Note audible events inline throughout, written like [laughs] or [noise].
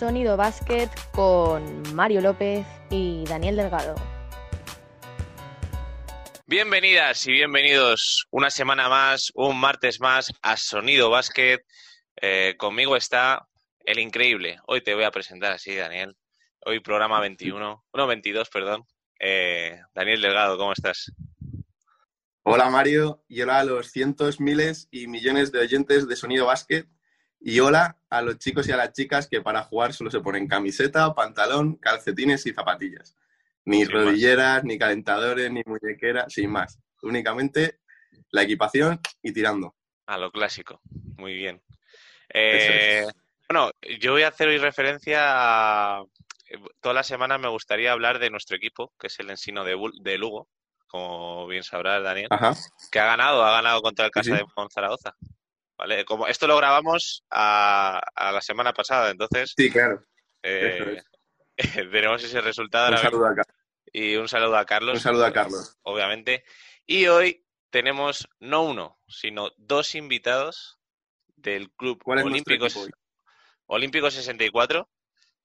Sonido Basket con Mario López y Daniel Delgado. Bienvenidas y bienvenidos una semana más, un martes más a Sonido Basket. Eh, conmigo está el increíble. Hoy te voy a presentar así, Daniel. Hoy programa 21, no 22, perdón. Eh, Daniel Delgado, ¿cómo estás? Hola Mario y hola a los cientos, miles y millones de oyentes de Sonido Basket y hola a los chicos y a las chicas que para jugar solo se ponen camiseta, pantalón, calcetines y zapatillas. Ni rodilleras, ni calentadores, ni muñequeras, sin más. Únicamente la equipación y tirando. A lo clásico. Muy bien. Eh, bueno, yo voy a hacer hoy referencia a... Toda la semana me gustaría hablar de nuestro equipo, que es el Ensino de, Lugo, como bien sabrás, Daniel, que ha ganado, ha ganado contra el Casa de Monzaragoza. ¿Vale? Como esto lo grabamos a, la semana pasada, entonces. Sí, claro. Eh, tenemos [laughs] ese resultado. Un saludo a Carlos. Y un saludo a Carlos. Un saludo a Carlos. Obviamente. Y hoy tenemos no uno, sino dos invitados del Club Olímpico, Olímpico 64,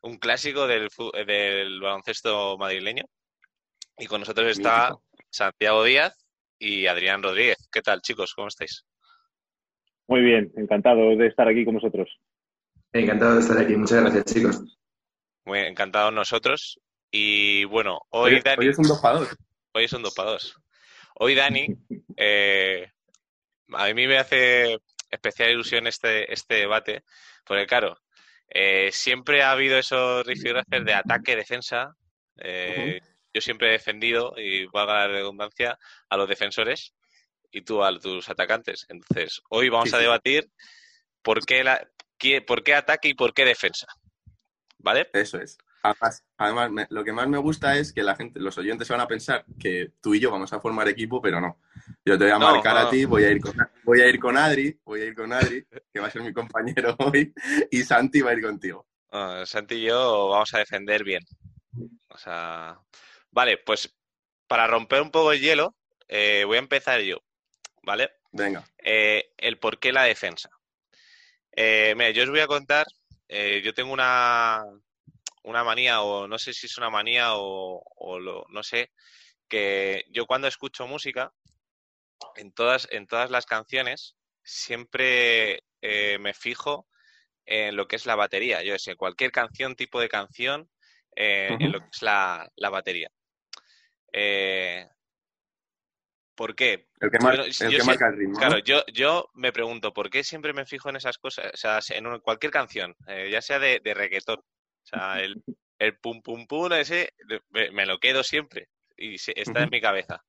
un clásico del, del baloncesto madrileño. Y con nosotros está Santiago Díaz y Adrián Rodríguez. ¿Qué tal, chicos? ¿Cómo estáis? Muy bien, encantado de estar aquí con vosotros. Encantado de estar aquí, muchas gracias chicos. Muy encantado nosotros. Y bueno, hoy, Dani... Hoy es un dos Hoy es un dos Hoy Dani, [laughs] eh, a mí me hace especial ilusión este, este debate, porque claro, eh, siempre ha habido esos rifirrafes de ataque-defensa. Eh, yo siempre he defendido, y valga la redundancia, a los defensores y tú a tus atacantes. Entonces, hoy vamos a debatir por qué, la, por qué ataque y por qué defensa. ¿Vale? Eso es. Además, lo que más me gusta es que la gente, los oyentes van a pensar que tú y yo vamos a formar equipo, pero no. Yo te voy a marcar a ti, voy a ir con voy a ir con Adri, voy a ir con Adri, que va a ser mi compañero [laughs] hoy, y Santi va a ir contigo. Santi y yo vamos a defender bien. O sea, vale, pues para romper un poco el hielo, eh, voy a empezar yo. ¿Vale? Venga. Eh, el por qué la defensa. Eh, mira, yo os voy a contar, eh, yo tengo una, una manía, o no sé si es una manía o, lo, no sé, que yo cuando escucho música, en todas, en todas las canciones, siempre me fijo en lo que es la batería. Yo sé, cualquier canción, tipo de canción, en lo que es la, la batería. ¿Por qué? El que, marca el ritmo. Claro, yo, yo me pregunto, ¿por qué siempre me fijo en esas cosas? O sea, en cualquier canción, eh, ya sea de, de, reggaetón. O sea, el, el pum pum pum ese me, lo quedo siempre y está en mi cabeza.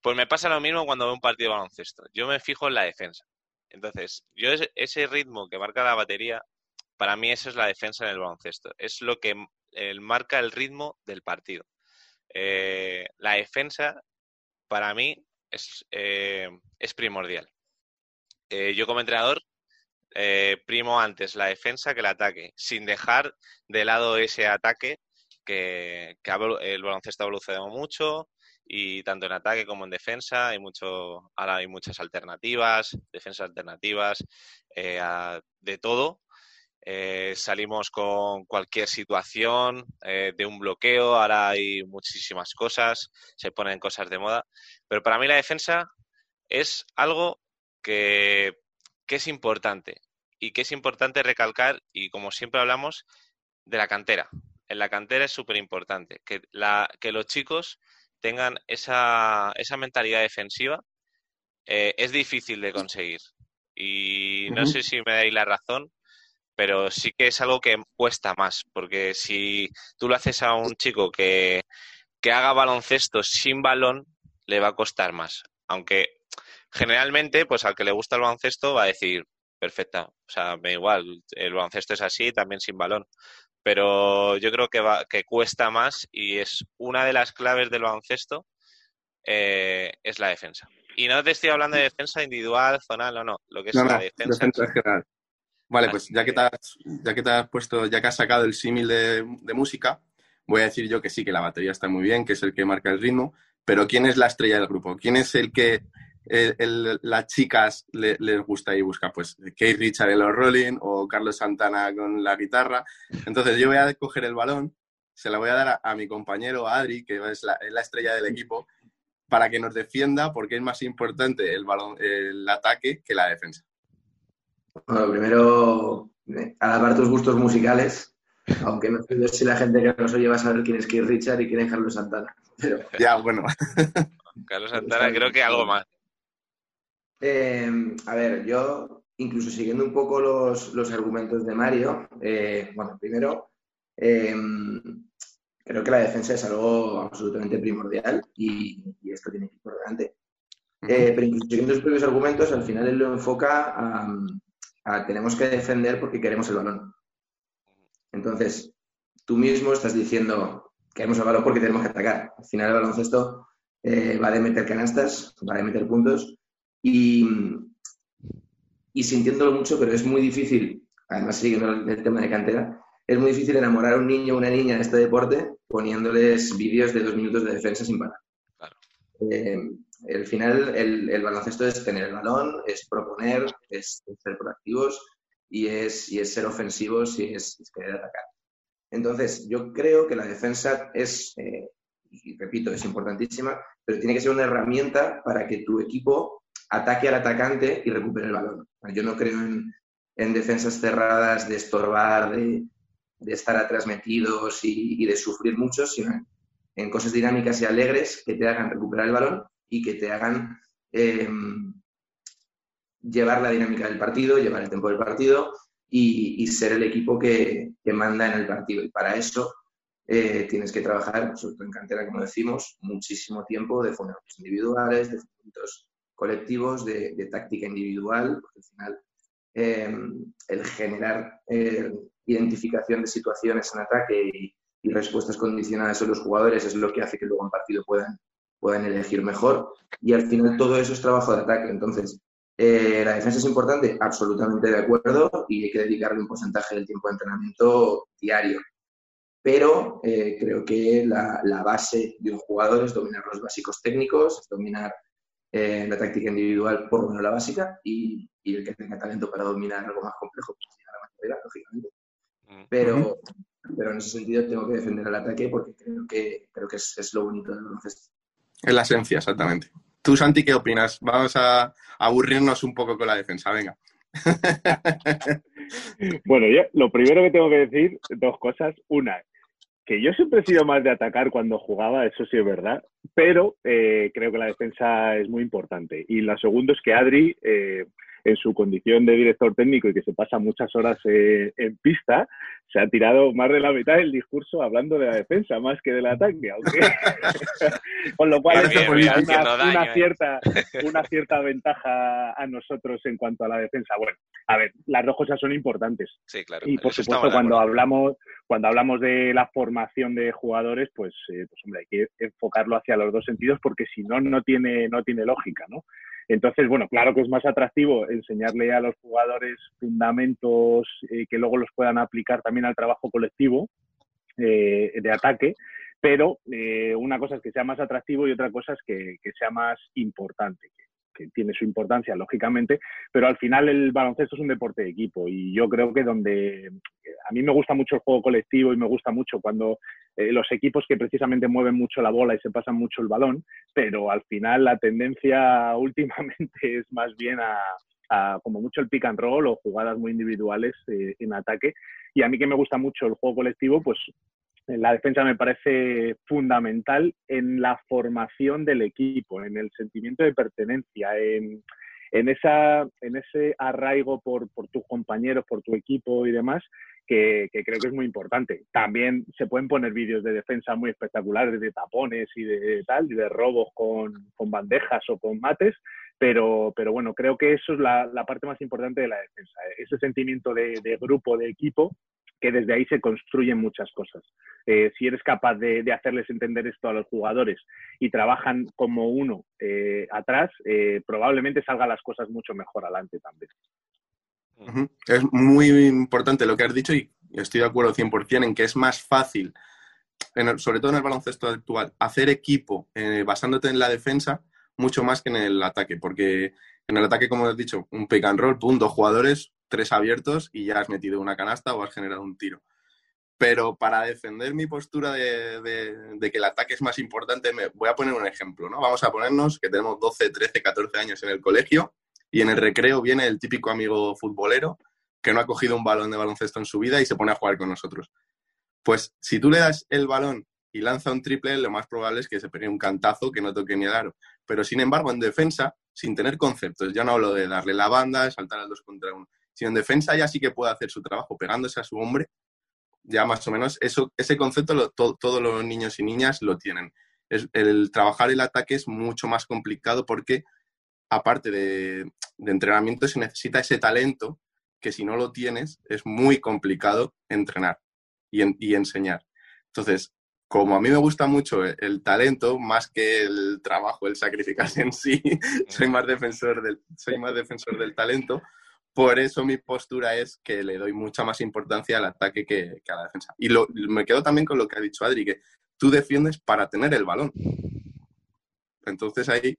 Pues me pasa lo mismo cuando veo un partido de baloncesto. Yo me fijo en la defensa. Entonces, yo ese ritmo que marca la batería, para mí eso es la defensa en el baloncesto. Es lo que marca el ritmo del partido. Eh, la defensa, para mí, eh, es, primordial. Eh, yo como entrenador eh, primo antes la defensa que el ataque, sin dejar de lado ese ataque que, el baloncesto ha evolucionado mucho y tanto en ataque como en defensa hay mucho, ahora hay muchas alternativas, defensas alternativas, de todo. Salimos con cualquier situación de un bloqueo, ahora hay muchísimas cosas, se ponen cosas de moda pero para mí la defensa es algo que, es importante y que es importante recalcar y como siempre hablamos de la cantera. En la cantera es súper importante que, que los chicos tengan esa, esa mentalidad defensiva. Eh, es difícil de conseguir y no sé si me dais la razón, pero sí que es algo que cuesta más, porque si tú lo haces a un chico que, que haga baloncesto sin balón, le va a costar más. Aunque generalmente, pues al que le gusta el baloncesto va a decir, perfecta, o sea, me igual, el baloncesto es así, también sin balón. Pero yo creo que, va, que cuesta más y es una de las claves del baloncesto, eh, es la defensa. Y no te estoy hablando de defensa individual, zonal, o no, lo que es la defensa. general. Vale, pues ya que, te has, ya que te has puesto, ya que has sacado el símil de, de música, voy a decir yo que sí, que la batería está muy bien, que es el que marca el ritmo, pero ¿quién es la estrella del grupo? ¿Quién es el que las chicas les gusta y buscan pues Kate Richard en los rolling o Carlos Santana con la guitarra. Entonces yo voy a coger el balón, se la voy a dar a, mi compañero Adri, que es la, estrella del equipo, para que nos defienda porque es más importante el, balón, el ataque que la defensa. Bueno, primero, alabar tus gustos musicales, aunque no sé si la gente que nos oye va a saber quién es Keith Richard y quién es Carlos Santana. [laughs] Ya, bueno. Carlos Santana creo que algo más. Eh, a ver, yo, incluso siguiendo un poco los, argumentos de Mario, eh, bueno, primero, eh, creo que la defensa es algo absolutamente primordial y, esto tiene que ir por delante. pero incluso siguiendo los propios argumentos, al final él lo enfoca a, tenemos que defender porque queremos el balón. Entonces, tú mismo estás diciendo queremos el balón porque tenemos que atacar. Al final el baloncesto va de meter canastas, va de meter puntos y, y sintiéndolo mucho, pero es muy difícil, además siguiendo el, tema de cantera, es muy difícil enamorar a un niño o una niña de este deporte poniéndoles vídeos de dos minutos de defensa sin parar. Claro. Eh, al final, el, baloncesto es tener el balón, es proponer, es, ser proactivos y es, y es ser ofensivos y es, querer atacar. Entonces, yo creo que la defensa es, eh, y repito, es importantísima, pero tiene que ser una herramienta para que tu equipo ataque al atacante y recupere el balón. Yo no creo en, defensas cerradas, de estorbar, de, estar atrás metidos y, de sufrir mucho, sino en, cosas dinámicas y alegres que te hagan recuperar el balón y que te hagan em, llevar la dinámica del partido, llevar el tiempo del partido y, ser el equipo que, manda en el partido. Y para eso eh, tienes que trabajar, sobre todo en cantera, como decimos, muchísimo tiempo de fundamentos individuales, de fundamentos colectivos, de, táctica individual, porque al final eh, el generar eh, identificación de situaciones en ataque y, respuestas condicionadas en los jugadores es lo que hace que luego en partido puedan, puedan elegir mejor. Y al final todo eso es trabajo de ataque. Entonces, eh, ¿la defensa es importante? Absolutamente de acuerdo y hay que dedicarle un porcentaje del tiempo de entrenamiento diario. Pero creo que la, la, base de un jugador es dominar los básicos técnicos, es dominar eh, la táctica individual, por lo menos la básica, y, el que tenga talento para dominar algo más complejo, pues la lógicamente. Mm. Pero, pero en ese sentido tengo que defender el ataque porque creo que, creo que es, lo bonito del baloncesto. Es la esencia, exactamente. Tú, Santi, ¿qué opinas? Vamos a aburrirnos un poco con la defensa, venga. [laughs] bueno, yo lo primero que tengo que decir, dos cosas. Una, que yo siempre he sido más de atacar cuando jugaba, eso sí es verdad, pero eh, creo que la defensa es muy importante. Y la segunda es que Adri, eh, en su condición de director técnico y que se pasa muchas horas eh, en pista, se ha tirado más de la mitad del discurso hablando de la defensa más que del ataque, aunque [laughs] con lo cual es una, cierta, una cierta ventaja a nosotros en cuanto a la defensa. Bueno, a ver, las dos cosas son importantes. Sí, claro. Y por supuesto, cuando hablamos, cuando hablamos de la formación de jugadores, pues, eh, pues hombre, hay que enfocarlo hacia los dos sentidos porque si no, no tiene, no tiene lógica, ¿no? Entonces, bueno, claro que es más atractivo enseñarle a los jugadores fundamentos eh, que luego los puedan aplicar también al trabajo colectivo eh, de ataque, pero eh, una cosa es que sea más atractivo y otra cosa es que, sea más importante, que tiene su importancia, lógicamente, pero al final el baloncesto es un deporte de equipo y yo creo que donde a mí me gusta mucho el juego colectivo y me gusta mucho cuando eh, los equipos que precisamente mueven mucho la bola y se pasan mucho el balón, pero al final la tendencia [laughs] últimamente es más bien a, como mucho el pick and roll o jugadas muy individuales eh, en ataque. Y a mí que me gusta mucho el juego colectivo, pues la defensa me parece fundamental en la formación del equipo, en el sentimiento de pertenencia, en, esa, en ese arraigo por, tus compañeros, por tu equipo y demás, que, creo que es muy importante. También se pueden poner vídeos de defensa muy espectaculares, de tapones y de tal, y de robos con, bandejas o con mates, pero, pero bueno, creo que eso es la, parte más importante de la defensa, ese sentimiento de, de grupo, de equipo, que desde ahí se construyen muchas cosas. Eh, si eres capaz de, hacerles entender esto a los jugadores y trabajan como uno eh, atrás, eh, probablemente salgan las cosas mucho mejor adelante también. Es muy importante lo que has dicho y estoy de acuerdo 100% en que es más fácil, sobre todo en el baloncesto actual, hacer equipo basándote en la defensa mucho más que en el ataque, porque en el ataque, como he dicho, un pick and roll, punto, jugadores, tres abiertos y ya has metido una canasta o has generado un tiro. Pero para defender mi postura de, que el ataque es más importante, me, voy a poner un ejemplo, ¿no? Vamos a ponernos que tenemos 12, 13, 14 años en el colegio y en el recreo viene el típico amigo futbolero que no ha cogido un balón de baloncesto en su vida y se pone a jugar con nosotros. Pues si tú le das el balón y lanza un triple, lo más probable es que se pegue un cantazo que no toque ni el aro. Pero sin embargo, en defensa, sin tener conceptos, ya no hablo de darle la banda, saltar al dos contra uno, sino en defensa ya sí que puede hacer su trabajo pegándose a su hombre ya más o menos eso, ese concepto todos los niños y niñas lo tienen. el trabajar el ataque es mucho más complicado porque aparte de, entrenamiento se necesita ese talento que si no lo tienes es muy complicado entrenar y, enseñar. Entonces, como a mí me gusta mucho el, talento más que el trabajo, el sacrificarse en sí, [laughs] soy más defensor del, soy más defensor del talento, por eso mi postura es que le doy mucha más importancia al ataque que, a la defensa. Y me quedo también con lo que ha dicho Adri, que tú defiendes para tener el balón. Entonces ahí...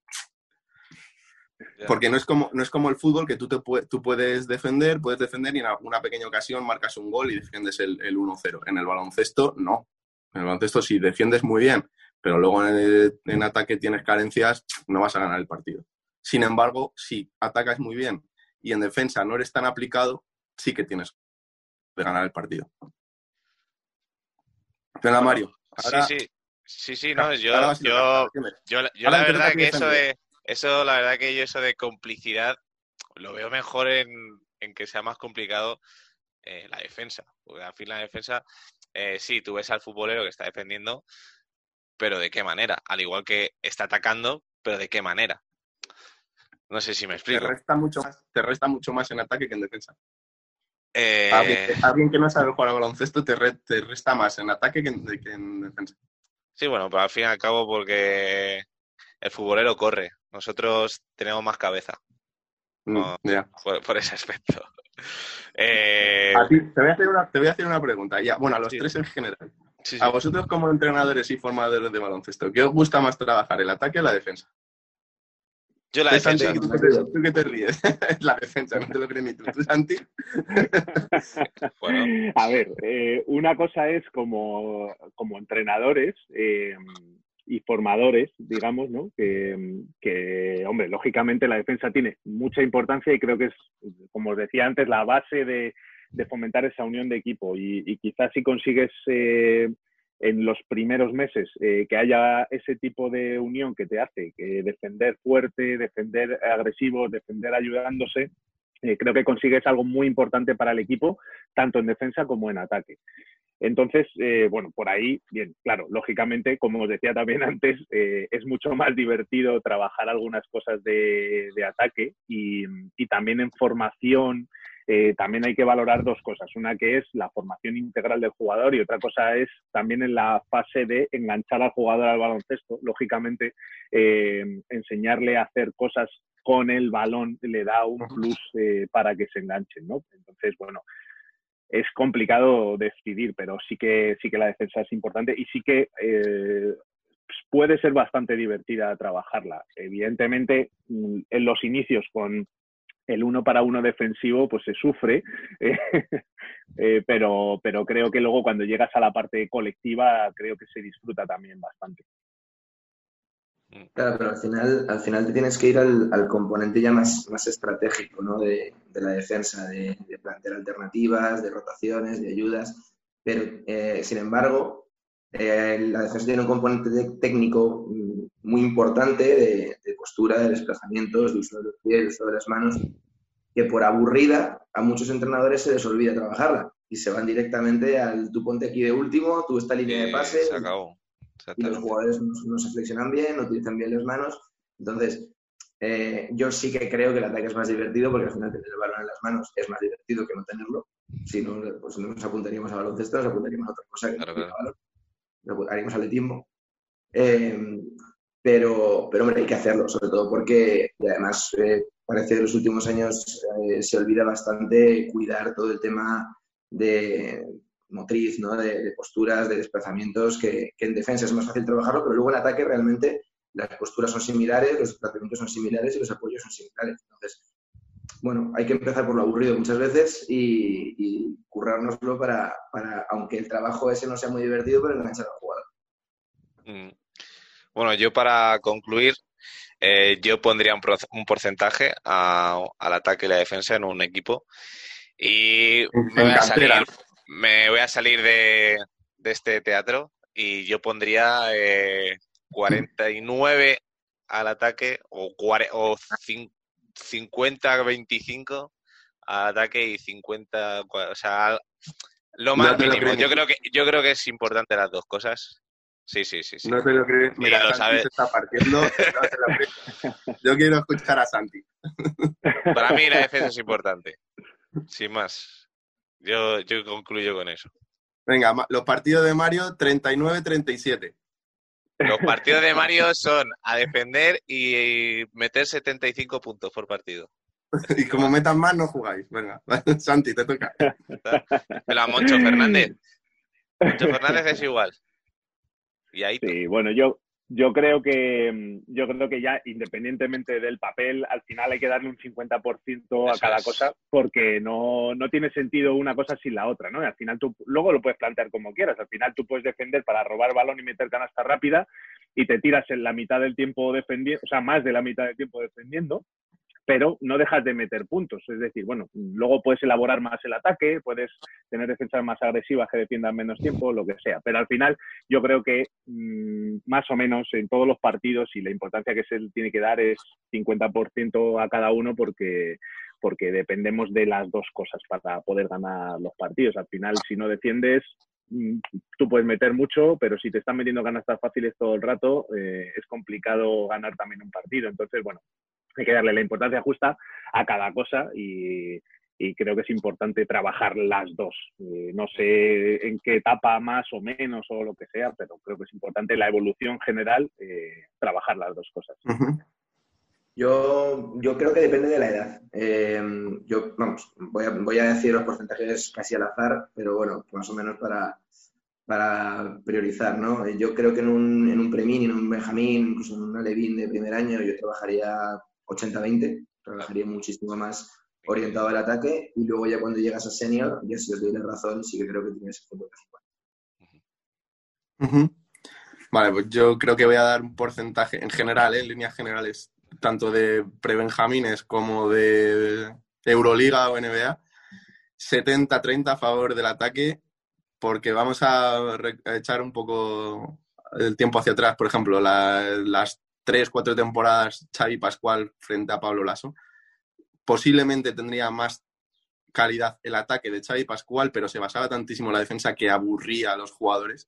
Porque no es, como, no es como el fútbol que tú, te tú puedes defender, puedes defender y en alguna pequeña ocasión marcas un gol y defiendes el, el 1-0. En el baloncesto, no. En el baloncesto, si defiendes muy bien, pero luego en, en ataque tienes carencias, no vas a ganar el partido. Sin embargo, si atacas muy bien y en defensa no eres tan aplicado, sí que tienes de ganar el partido. Venga, Mario. sí, sí. Sí, sí, no, yo, yo, yo, la verdad que eso de, eso, la verdad que yo eso de complicidad lo veo mejor en, que sea más complicado eh, la defensa. Porque al fin la defensa, eh, sí, tú ves al futbolero que está defendiendo, pero ¿de qué manera? Al igual que está atacando, pero ¿de qué manera? No sé si me explico. Te resta mucho más, te resta mucho más en ataque que en defensa. Eh, alguien, que no sabe jugar al baloncesto te, resta más en ataque que en, defensa. Sí, bueno, pero al fin y al cabo porque el futbolero corre. Nosotros tenemos más cabeza. Mm, por, ese aspecto. [laughs] Eh, te, voy a hacer una, te voy a hacer una pregunta. Ya, bueno, a los tres en general. a vosotros como entrenadores y formadores de baloncesto, ¿qué os gusta más trabajar, el ataque o la defensa? Yo la defensa. ¿tú, qué te ríes? [laughs] la defensa, no te lo crees ni tú. ¿Tú, Santi? [laughs] A ver, eh, una cosa es como, como entrenadores eh, y formadores, digamos, ¿no? Que, hombre, lógicamente la defensa tiene mucha importancia y creo que es, como os decía antes, la base de, fomentar esa unión de equipo. Y, quizás si consigues... Eh, en los primeros meses eh, que haya ese tipo de unión que te hace defender fuerte, defender agresivo, defender ayudándose, eh, creo que consigues algo muy importante para el equipo, tanto en defensa como en ataque. Entonces, eh, bueno, por ahí, bien, claro, lógicamente, como os decía también [laughs] antes, es mucho más divertido trabajar algunas cosas de, ataque y, también en formación eh, también hay que valorar dos cosas. Una que es la formación integral del jugador y otra cosa es también en la fase de enganchar al jugador al baloncesto. Lógicamente, eh, enseñarle a hacer cosas con el balón le da un plus eh, para que se enganchen, ¿no? Entonces, bueno, es complicado decidir, pero sí que, sí que la defensa es importante y sí que puede ser bastante divertida trabajarla. Evidentemente, en los inicios con el uno para uno defensivo pues se sufre, [laughs] eh, eh, pero, pero creo que luego cuando llegas a la parte colectiva creo que se disfruta también bastante. Claro, pero al final, al final te tienes que ir al, componente ya más, más estratégico ¿no? de, la defensa, de, plantear alternativas, de rotaciones, de ayudas. Pero, eh, sin embargo, la defensa tiene un componente técnico muy importante de, postura, de desplazamientos, de uso de los pies, de uso de las manos, que por aburrida a muchos entrenadores se les olvida trabajarla y se van directamente al tú ponte aquí de último, tú esta línea de pase. Se acabó. Y los jugadores no, se flexionan bien, no utilizan bien las manos. Entonces, eh, yo sí que creo que el ataque es más divertido porque al final tener el balón en las manos es más divertido que no tenerlo. Si no, pues no nos apuntaríamos a baloncesto, nos apuntaríamos a otra cosa que no balón. Haríamos atletismo. Eh, pero, pero hombre, hay que hacerlo, sobre todo porque además eh, parece que en los últimos años eh, se olvida bastante cuidar todo el tema de motriz, ¿no? de, posturas, de desplazamientos, que, en defensa es más fácil trabajarlo, pero luego en ataque realmente las posturas son similares, los tratamientos son similares y los apoyos son similares. Entonces, bueno, hay que empezar por lo aburrido muchas veces y, y currárnoslo para, para, aunque el trabajo ese no sea muy divertido, pero enganchar al jugador. Mm. Bueno, yo para concluir, eh, yo pondría un, un porcentaje a, al ataque y la defensa en un equipo y me voy a salir, me voy a salir de, de este teatro y yo pondría eh, 49 al ataque o, o 50-25 al ataque y 50, o sea, lo más mínimo. Yo creo que yo creo que es importante las dos cosas. Sí, sí, sí, sí. No te lo crees. Mira, lo sabes. Se está partiendo. [laughs] yo quiero escuchar a Santi. Para mí la [laughs] defensa es importante. Sin más. Yo, yo concluyo con eso. Venga, los partidos de Mario 39-37. Los partidos de Mario [laughs] son a defender y meter 75 puntos por partido. Y como metan más, no jugáis. Venga, Santi, te toca. Pero a Moncho Fernández. Moncho Fernández es igual. Y ahí sí, bueno, yo, yo creo que mm, yo creo que ya independientemente del papel, al final hay que darle un 50% a cada cosa porque no, no, tiene sentido una cosa sin la otra, ¿no? al final tú luego lo puedes plantear como quieras. Al final tú puedes defender para robar balón y meter canasta rápida y te tiras en la mitad del tiempo defendiendo, o sea, más de la mitad del tiempo defendiendo pero no dejas de meter puntos. Es decir, bueno, luego puedes elaborar más el ataque, puedes tener defensas más agresivas que defiendan menos tiempo, lo que sea. Pero al final yo creo que mmm, más o menos en todos los partidos y la importancia que se tiene que dar es 50% a cada uno porque porque dependemos de las dos cosas para poder ganar los partidos. Al final, si no defiendes, mm, tú puedes meter mucho, pero si te están metiendo canastas fáciles todo el rato, eh, es complicado ganar también un partido. Entonces, bueno, hay que darle la importancia justa a cada cosa y, y creo que es importante trabajar las dos. Eh, no sé en qué etapa más o menos o lo que sea, pero creo que es importante la evolución general, eh, trabajar las dos cosas. Uh -huh. Yo, yo creo que depende de la edad. Eh, yo, vamos, voy a, voy a decir los porcentajes casi al azar, pero bueno, más o menos para, para priorizar, ¿no? Yo creo que en un, en un Premini, en un Benjamín, incluso en un Alevín de primer año, yo trabajaría 80-20, trabajaría muchísimo más orientado al ataque y luego ya cuando llegas a senior, ya si os doy la razón, sí que creo que tienes 50 uh -huh. Vale, pues yo creo que voy a dar un porcentaje en general, ¿eh? en líneas generales, tanto de prebenjamines como de Euroliga o NBA, 70-30 a favor del ataque, porque vamos a, echar un poco el tiempo hacia atrás. Por ejemplo, la, las tres, cuatro temporadas Xavi Pascual frente a Pablo Lasso, posiblemente tendría más calidad el ataque de Xavi Pascual, pero se basaba tantísimo en la defensa que aburría a los jugadores.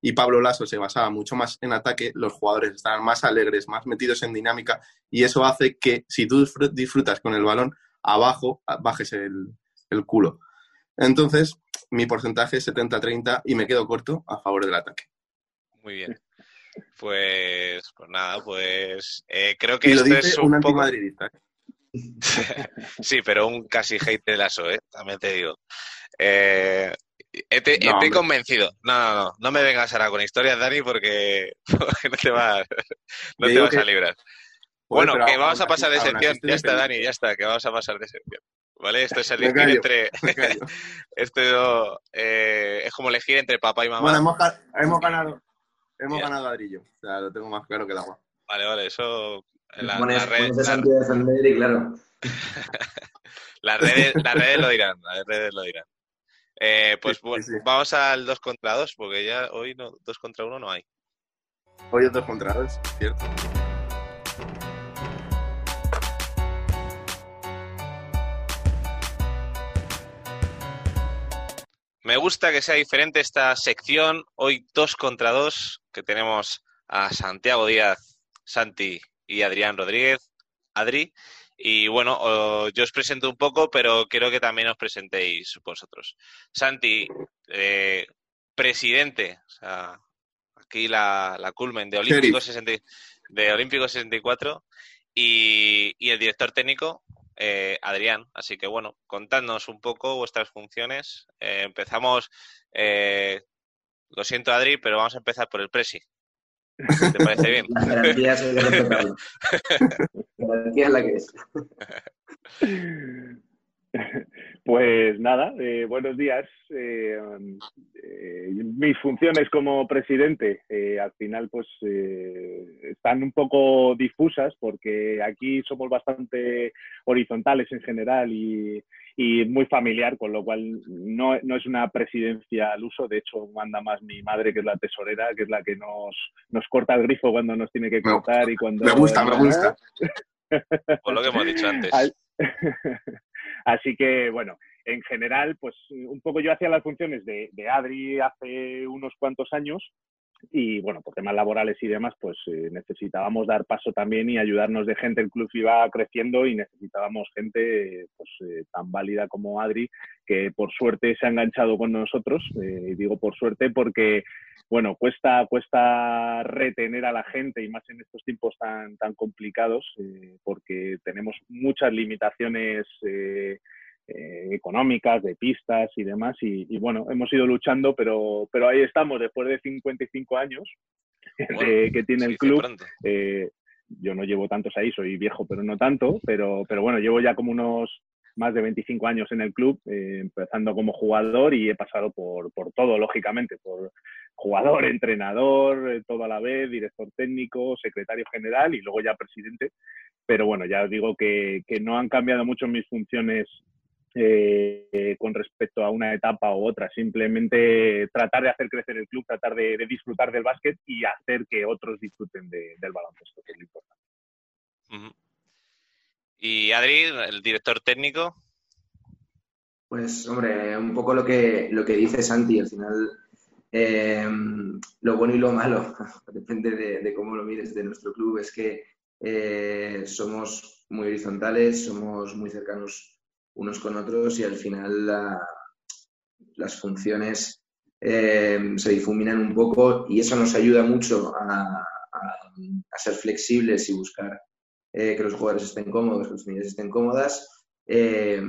Y Pablo Lasso se basaba mucho más en ataque, los jugadores estaban más alegres, más metidos en dinámica, y eso hace que si tú disfrutas con el balón, abajo bajes el, el culo. Entonces, mi porcentaje es 70-30 y me quedo corto a favor del ataque. Muy bien. Pues, pues nada, pues eh, creo que y lo esto dice es un, un poco... antimadridista. [laughs] sí, pero un casi hate de lazo, ¿eh? También te digo. Eh, No, hombre. convencido. No, no, no. No me vengas ahora con historias, Dani, porque, [laughs] no te vas, no Te vas que- a librar. Joder, Bueno, que vamos a pasar de sección. estoy Ya está. Dani, ya está, que vamos a pasar de sección. ¿Vale? Esto es elegir callo, entre. [laughs] esto eh, es como elegir entre papá y mamá. Bueno, hemos, hemos ganado. Hemos Ya. ganado ladrillo. O sea, lo tengo más claro que el agua. Vale, vale, eso. la- pones, las redes- pones a las- Santi a defender y claro. [laughs] Las redes, las redes lo dirán, las redes lo dirán. Eh, pues Sí, bueno, sí, sí. vamos al 2 contra 2, porque ya hoy no, 2 contra 1 no hay. Hoy es dos contra dos, ¿cierto? Me gusta que sea diferente esta sección, hoy 2 contra 2, que tenemos a Santiago Díaz, Santi y Adrián Rodríguez, Adri. Y bueno, yo os presento un poco, pero quiero que también os presentéis vosotros. Santi, eh, presidente, o sea, aquí la, la culmen de Olímpico, 60 de Olímpico 64 y, y el director técnico, eh, Adrián. Así que bueno, contadnos un poco vuestras funciones. Eh, empezamos, eh, lo siento Adri, pero vamos a empezar por el Presi. ¿Te parece bien? [laughs] La garantía es la que es. [laughs] [laughs] Pues nada, eh, buenos días. Eh, eh, mis funciones como presidente eh, al final pues eh, están un poco difusas porque aquí somos bastante horizontales en general y, y muy familiar, con lo cual no, no, es una presidencia al uso. De hecho, manda más mi madre, que es la tesorera, que es la que nos, nos corta el grifo cuando nos tiene que cortar y cuando... Me gusta, me gusta. [laughs] Por lo que hemos dicho antes. [laughs] Así que, bueno, en general, pues un poco yo hacía las funciones de, de Adri hace unos cuantos años y bueno, por temas laborales y demás, pues eh, necesitábamos dar paso también y ayudarnos de gente. El club iba creciendo y necesitábamos gente pues eh, tan válida como Adri, que por suerte se ha enganchado con nosotros. Eh, digo por suerte porque, bueno, cuesta, cuesta retener a la gente y más en estos tiempos tan, tan complicados, eh, porque tenemos muchas limitaciones eh, económicas, de pistas y demás. Y, y, bueno, hemos ido luchando, pero, pero ahí estamos, después de 55 años [laughs] bueno, de, que tiene el club. Eh, yo no llevo tantos ahí, soy viejo, pero no tanto, pero, pero bueno, llevo ya como unos más de 25 años en el club, eh, empezando como jugador y he pasado por, por todo, lógicamente, por jugador, [laughs] entrenador, eh, todo a la vez, director técnico, secretario general y luego ya presidente. Pero bueno, ya os digo que, que no han cambiado mucho mis funciones eh, con respecto a una etapa u otra. Simplemente tratar de hacer crecer el club, tratar de, de disfrutar del básquet y hacer que otros disfruten de, del baloncesto, que es lo importante. Uh -huh. Y Adri, el director técnico. Pues, hombre, un poco lo que, lo que dice Santi, al final, eh, lo bueno y lo malo, [laughs] depende de, de, cómo lo mires de nuestro club, es que eh, somos muy horizontales, somos muy cercanos unos con otros y al final la, las funciones eh, se difuminan un poco y eso nos ayuda mucho a, a, a ser flexibles y buscar eh, que los jugadores estén cómodos, que los niños estén cómodas. Eh,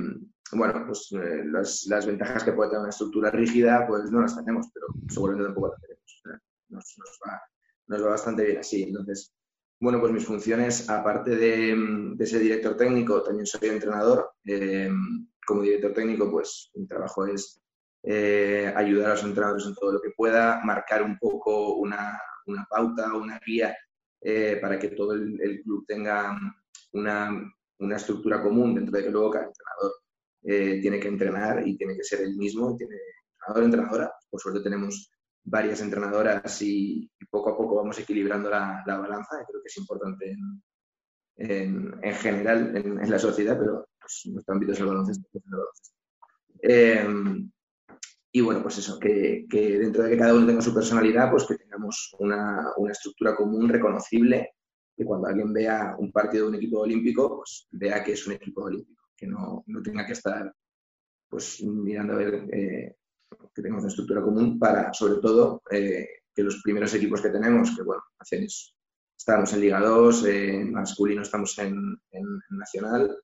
bueno, pues las, las, ventajas que puede tener una estructura rígida, pues no las tenemos, pero seguramente tampoco las tenemos. Nos, nos, va, nos va bastante bien así. Entonces, bueno, pues mis funciones, aparte de, de ser director técnico, también soy entrenador. Eh, como director técnico, pues mi trabajo es eh, ayudar a los entrenadores en todo lo que pueda, marcar un poco una, una pauta, una guía eh, para que todo el, el club tenga una, una, estructura común dentro de que luego cada entrenador eh, tiene que entrenar y tiene que ser el mismo, tiene entrenador, entrenadora. Por suerte tenemos varias entrenadoras y, poco a poco vamos equilibrando la, la balanza. Creo que es importante en, en, en general en, la sociedad, pero pues, nuestro ámbito es el baloncesto. Es el baloncesto. Eh, y bueno, pues eso, que, que, dentro de que cada uno tenga su personalidad, pues que tengamos una, una, estructura común, reconocible, que cuando alguien vea un partido de un equipo olímpico, pues vea que es un equipo olímpico, que no, no tenga que estar pues mirando a ver eh, que tengamos una estructura común para, sobre todo, eh, que los primeros equipos que tenemos, que bueno, hacen eso. Estamos en Liga 2, en masculino estamos en, en, Nacional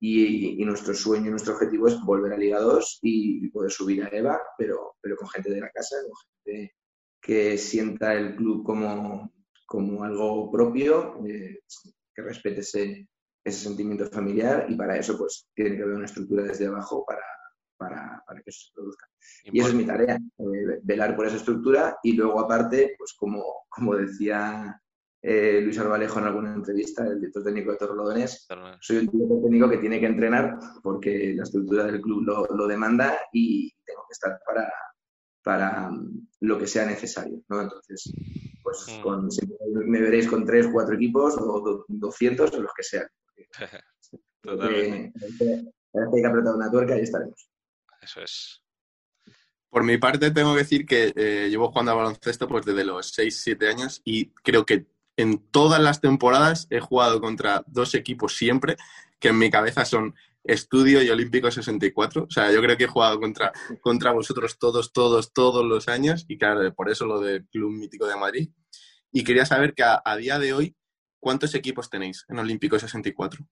y, y, nuestro sueño nuestro objetivo es volver a Liga 2 y, y, poder subir a EVA, pero, pero con gente de la casa, con gente que sienta el club como, como algo propio, eh, que respete ese, ese sentimiento familiar y para eso pues tiene que haber una estructura desde abajo para, para, para que eso se produzca. Y, y esa es mi tarea, eh, velar por esa estructura y luego aparte, pues como, como decía eh, Luis Arbalejo en alguna entrevista, el director técnico de Torrelodones, soy un director técnico que tiene que entrenar porque la estructura del club lo, lo demanda y tengo que estar para, para um, lo que sea necesario, ¿no? Entonces, pues mm. con, me veréis con tres, cuatro equipos o 200 o los que sean. [laughs] Totalmente. hay que apretar una tuerca y estaremos. Eso es. Por mi parte, tengo que decir que eh, llevo jugando a baloncesto pues desde los 6, 7 años y creo que en todas las temporadas he jugado contra dos equipos siempre, que en mi cabeza son Estudio y Olímpico 64. O sea, yo creo que he jugado contra, contra vosotros todos, todos, todos los años y claro, por eso lo del Club Mítico de Madrid. Y quería saber que a día de hoy, ¿cuántos equipos tenéis en Olímpico 64?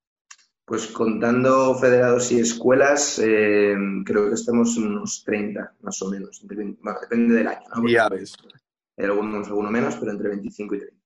Pues contando federados y escuelas, eh, creo que estamos unos 30, más o menos. Bueno, depende del año. ¿no? Ya ves. Algunos, algunos menos, pero entre 25 y 30.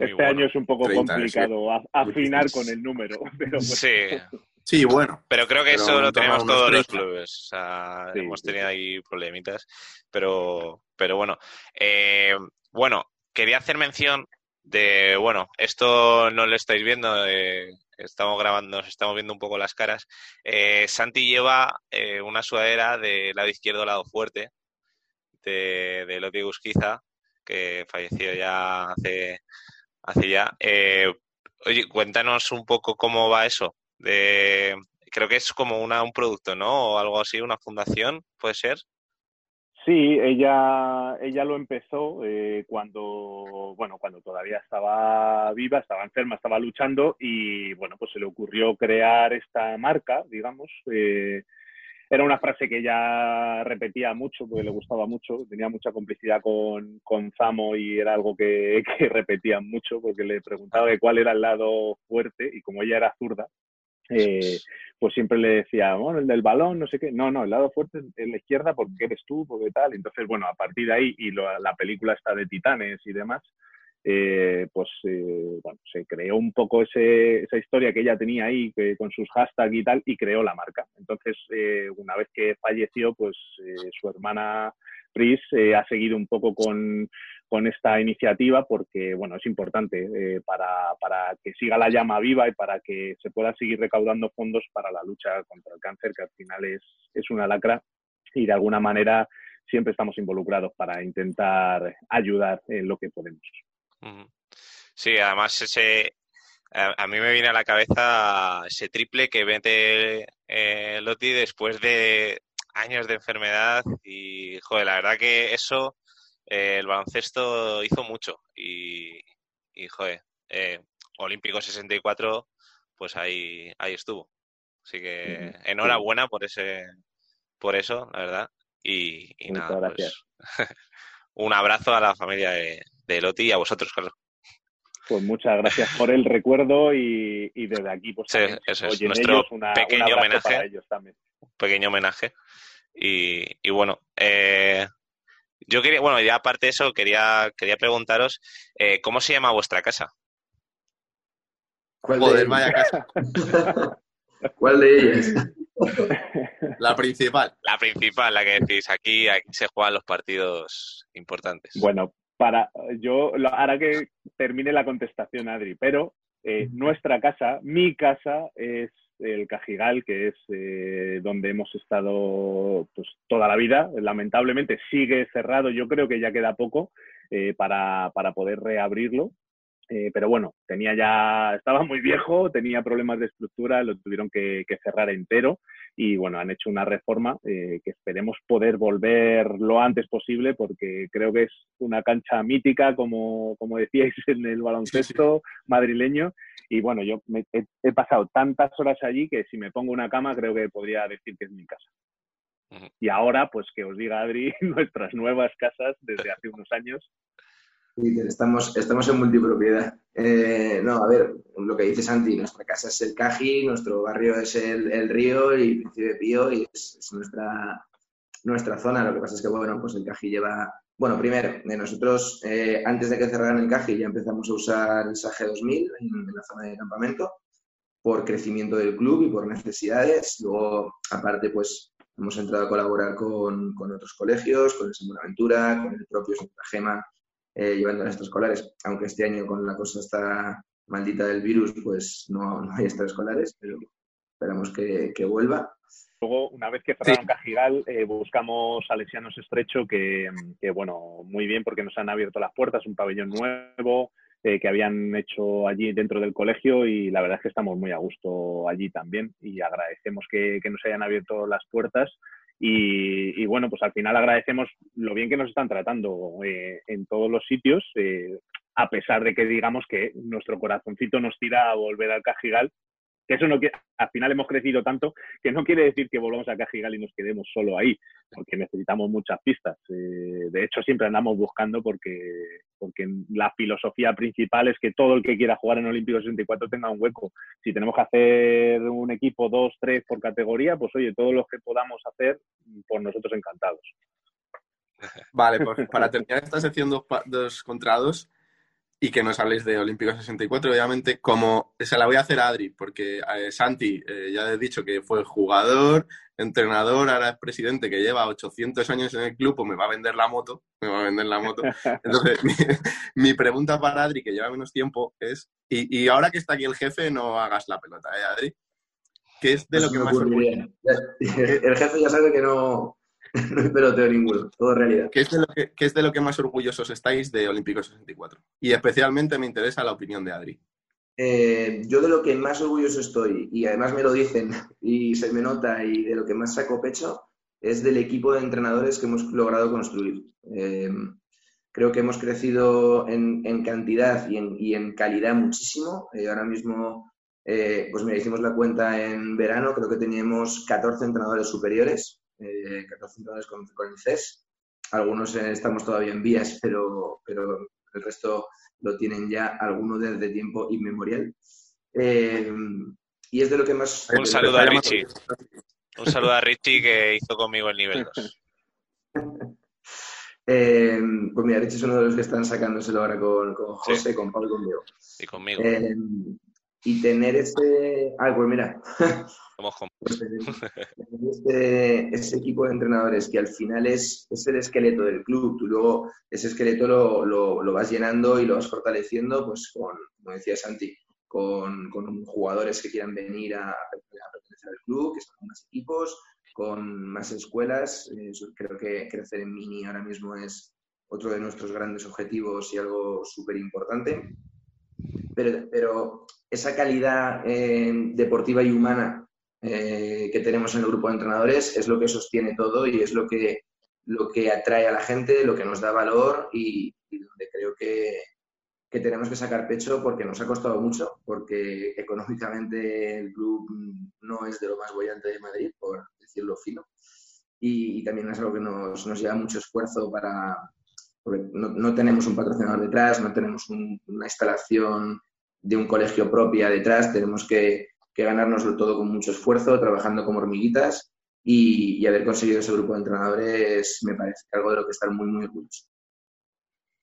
este año es un poco complicado afinar con el número. [laughs] Pero Sí. Sí, bueno. Pero creo que Pero eso lo tenemos todos los 30. clubes. O sea, Sí, hemos sí, tenido ahí problemitas. Pero, pero bueno. Eh, bueno, quería hacer mención de, bueno, esto no lo estáis viendo, eh, estamos grabando, nos estamos viendo un poco las caras. Eh, Santi lleva eh, una sudadera de lado izquierdo, lado fuerte, de, de Loti Gusquiza, que falleció ya hace, hace ya. Eh, oye, cuéntanos un poco cómo va eso. De, creo que es como una, un producto, ¿no? O algo así, una fundación, ¿puede ser? Sí, ella, ella lo empezó eh, cuando, bueno, cuando todavía estaba viva, estaba enferma, estaba luchando y, bueno, pues se le ocurrió crear esta marca, digamos. eh, era una frase que ella repetía mucho porque le gustaba mucho, tenía mucha complicidad con, con Zamo y era algo que, [laughs] que repetía mucho porque le preguntaba de cuál era el lado fuerte y como ella era zurda, eh, pues siempre le decía, bueno, el del balón, no sé qué. No, no, el lado fuerte es la izquierda porque eres tú, porque tal. Entonces, bueno, a partir de ahí, y la película está de Titanes y demás, eh, pues eh, bueno, se creó un poco ese, esa historia que ella tenía ahí que, con sus hashtags y tal, y creó la marca. Entonces, eh, una vez que falleció, pues eh, su hermana Pris eh, ha seguido un poco con, con esta iniciativa porque, bueno, es importante eh, para, para que siga la llama viva y para que se pueda seguir recaudando fondos para la lucha contra el cáncer, que al final es, es una lacra y de alguna manera siempre estamos involucrados para intentar ayudar en lo que podemos. Sí, además ese, a, a mí me viene a la cabeza ese triple que mete eh, Lotti después de años de enfermedad y, joder, la verdad que eso, eh, el baloncesto hizo mucho y, y joder, eh, Olímpico 64, pues ahí, ahí estuvo. Así que enhorabuena por ese, por eso, la verdad. Y, y nada, gracias. pues [laughs] un abrazo a la familia de, de Loti y a vosotros, Carlos. Pues muchas gracias por el recuerdo y, y desde aquí, pues Sí, eso es. Nuestro ellos una, un pequeño abrazo homenaje. para ellos también. un pequeño homenaje. Y, y bueno, eh, yo quería, bueno, ya aparte de eso, quería, quería preguntaros, eh, ¿cómo se llama vuestra casa? ¿Cuál, Joder, de, vaya casa. [laughs] ¿Cuál de ellas? La principal. La principal, la que decís, aquí, aquí se juegan los partidos importantes. Bueno, para yo lo- ahora que termine la contestación, Adri, pero eh, nuestra casa, mi casa, es el Cajigal, que es eh, donde hemos estado pues toda la vida. Lamentablemente sigue cerrado, yo creo que ya queda poco eh, para, para poder reabrirlo. Eh, pero bueno, tenía ya, estaba muy viejo, tenía problemas de estructura, lo tuvieron que, que cerrar entero y bueno, han hecho una reforma eh, que esperemos poder volver lo antes posible porque creo que es una cancha mítica, como, como decíais en el baloncesto madrileño. Y bueno, yo me- he, he pasado tantas horas allí que si me pongo una cama creo que podría decir que es mi casa. Y ahora, pues que os diga Adri, [laughs] nuestras nuevas casas desde hace unos años. Estamos, estamos en multipropiedad. Eh, no, a ver, lo que dice Santi, nuestra casa es el Caji, nuestro barrio es el, el Río y Príncipe Pío y es, es nuestra, nuestra zona. Lo que pasa es que, bueno, pues el Caji lleva... Bueno, primero, eh, nosotros eh, antes de que cerraran el Caji ya empezamos a usar el SAGE 2000 en, la zona de campamento por crecimiento del club y por necesidades. Luego, aparte, pues hemos entrado a colaborar con, con otros colegios, con el San Buenaventura, con el propio Santa Gema, eh, llevando a extraescolares, aunque este año con la cosa está maldita del virus, pues no, no hay extraescolares, pero esperamos que, que vuelva. Luego, una vez que cerraron Cajigal, eh, buscamos Salesianos Estrecho, que, que, bueno, muy bien porque nos han abierto las puertas, un pabellón nuevo eh, que habían hecho allí dentro del colegio y la verdad es que estamos muy a gusto allí también y agradecemos que, que nos hayan abierto las puertas y, y, bueno, pues al final agradecemos lo bien que nos están tratando eh, en todos los sitios, eh, a pesar de que digamos que nuestro corazoncito nos tira a volver al Cajigal, que eso no quiere, al final hemos crecido tanto que no quiere decir que volvamos a Cajigal y nos quedemos solo ahí, porque necesitamos muchas pistas. Eh, de hecho, siempre andamos buscando porque, porque la filosofía principal es que todo el que quiera jugar en Olímpico 64 tenga un hueco. Si tenemos que hacer un equipo, dos, tres por categoría, pues oye, todos los que podamos hacer, por nosotros encantados. Vale, pues para terminar esta sección dos, dos contra dos, y que nos habléis de Olímpico 64, obviamente, como se la voy a hacer a Adri, porque eh, Santi, eh, ya he dicho que fue jugador, entrenador, ahora es presidente, que lleva 800 años en el club, pues me va a vender la moto, me va a vender la moto. [laughs] Entonces, mi, pregunta para Adri, que lleva menos tiempo, es, y, y, ahora que está aquí el jefe, no hagas la pelota, ¿eh, Adri? ¿Qué es de lo que más orgulloso? [laughs] El jefe ya sabe que no, no hay peloteo ninguno, todo realidad. ¿Qué es, de lo que, ¿Qué es de lo que más orgullosos estáis de Olímpico 64? Y especialmente me interesa la opinión de Adri. Eh, yo de lo que más orgulloso estoy, y además me lo dicen [laughs] y se me nota, y de lo que más saco pecho, es del equipo de entrenadores que hemos logrado construir. Eh, creo que hemos crecido en, cantidad y en, y en, calidad muchísimo. Eh, ahora mismo, pues mira, hicimos la cuenta en verano, creo que teníamos 14 entrenadores superiores, 14 entrenadores con, con, el CES. Algunos estamos todavía en vías, pero, pero el resto lo tienen ya algunos desde tiempo inmemorial. Eh, y es de lo que más... Un saludo a Richie. Un saludo a Richie que hizo conmigo el nivel 2. [laughs] eh, pues mira, Richie es uno de los que están sacándoselo ahora con, con José, con Pablo y conmigo. Y conmigo. Eh, y tener ese... [laughs] Pues mira. Pues este, ese equipo de entrenadores que al final es, es, el esqueleto del club. Tú luego ese esqueleto lo, lo, lo, vas llenando y lo vas fortaleciendo, pues con, como decía Santi, con, con jugadores que quieran venir a, a, pertenecer al club, que son más equipos, con más escuelas. Eh, creo que crecer en Mini ahora mismo es otro de nuestros grandes objetivos y algo súper importante. Pero, pero, esa calidad eh, deportiva y humana eh, que tenemos en el grupo de entrenadores es lo que sostiene todo y es lo que, lo que atrae a la gente, lo que nos da valor y, donde creo que, que, tenemos que sacar pecho porque nos ha costado mucho, porque económicamente el club no es de lo más bollante de Madrid, por decirlo fino. Y, también es algo que nos, nos lleva mucho esfuerzo para... Porque no, no tenemos un patrocinador detrás, no tenemos un, una instalación de un colegio propia detrás, tenemos que, que ganárnoslo todo con mucho esfuerzo, trabajando como hormiguitas y, y, haber conseguido ese grupo de entrenadores me parece algo de lo que estar muy, muy orgulloso.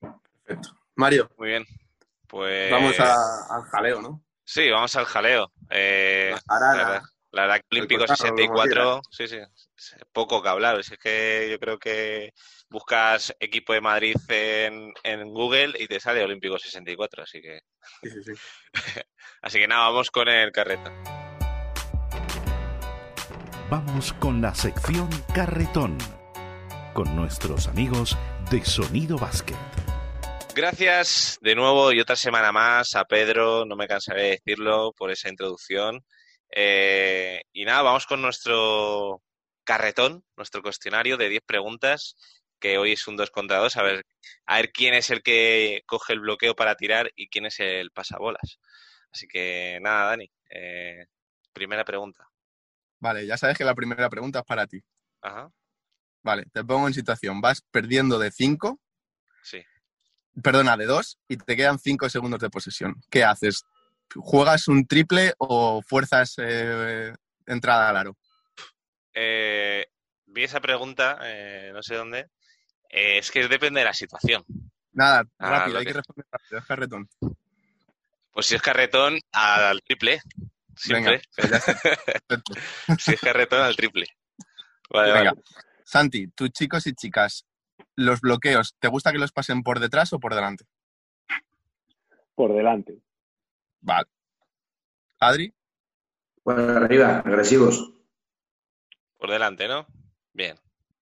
Perfecto. Mario. Muy bien. Pues... Vamos a, al jaleo, ¿no? Sí, vamos al jaleo. Eh, la verdad que Olímpico 64, sí, sí, poco que hablar. Es que yo creo que buscas equipo de Madrid en, en Google y te sale Olímpico 64, así que... Sí, sí, sí. [laughs] así que nada, vamos con el carretón. Vamos con la sección carretón, con nuestros amigos de Sonido Basket. Gracias de nuevo y otra semana más a Pedro, no me cansaré de decirlo, por esa introducción. Eh, y nada, vamos con nuestro carretón, nuestro cuestionario de 10 preguntas, que hoy es un 2 contra 2, a ver, a ver quién es el que coge el bloqueo para tirar y quién es el pasabolas. Así que nada, Dani, eh, primera pregunta. Vale, ya sabes que la primera pregunta es para ti. Ajá. Vale, te pongo en situación. Vas perdiendo de 5. Sí. Perdona, de 2 y te quedan 5 segundos de posesión. ¿Qué haces? ¿Juegas un triple o fuerzas eh, entrada al aro? Eh, vi esa pregunta, eh, no sé dónde. Eh, es que depende de la situación. Nada, ah, rápido, hay que... que responder rápido. Es carretón. Pues si es carretón, al triple. Siempre. Venga, pues [laughs] si es carretón, al triple. Vale, Venga. Vale. Santi, tus chicos y chicas, los bloqueos, ¿te gusta que los pasen por detrás o por delante? Por delante. Vale. ¿Adri? Bueno, arriba, agresivos. Por delante, ¿no? Bien.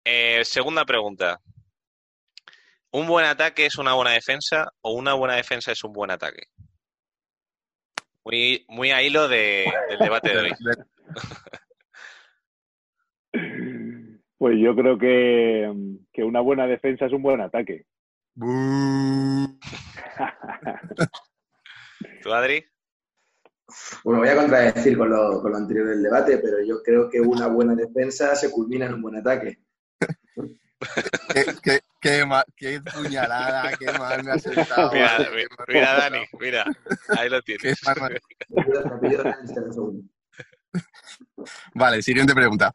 Eh, segunda pregunta. ¿Un buen ataque es una buena defensa o una buena defensa es un buen ataque? Muy, muy a hilo de, del debate de [laughs] hoy. Pues yo creo que, que una buena defensa es un buen ataque. [laughs] ¿Tú, Adri? Bueno, voy a contradecir con lo, con lo, anterior del debate, pero yo creo que una buena defensa se culmina en un buen ataque. qué, qué, qué, qué, puñalada, qué mal me ha sentado. Mira, mira, mira, Dani, mira, ahí lo tienes. [laughs] vale, siguiente pregunta.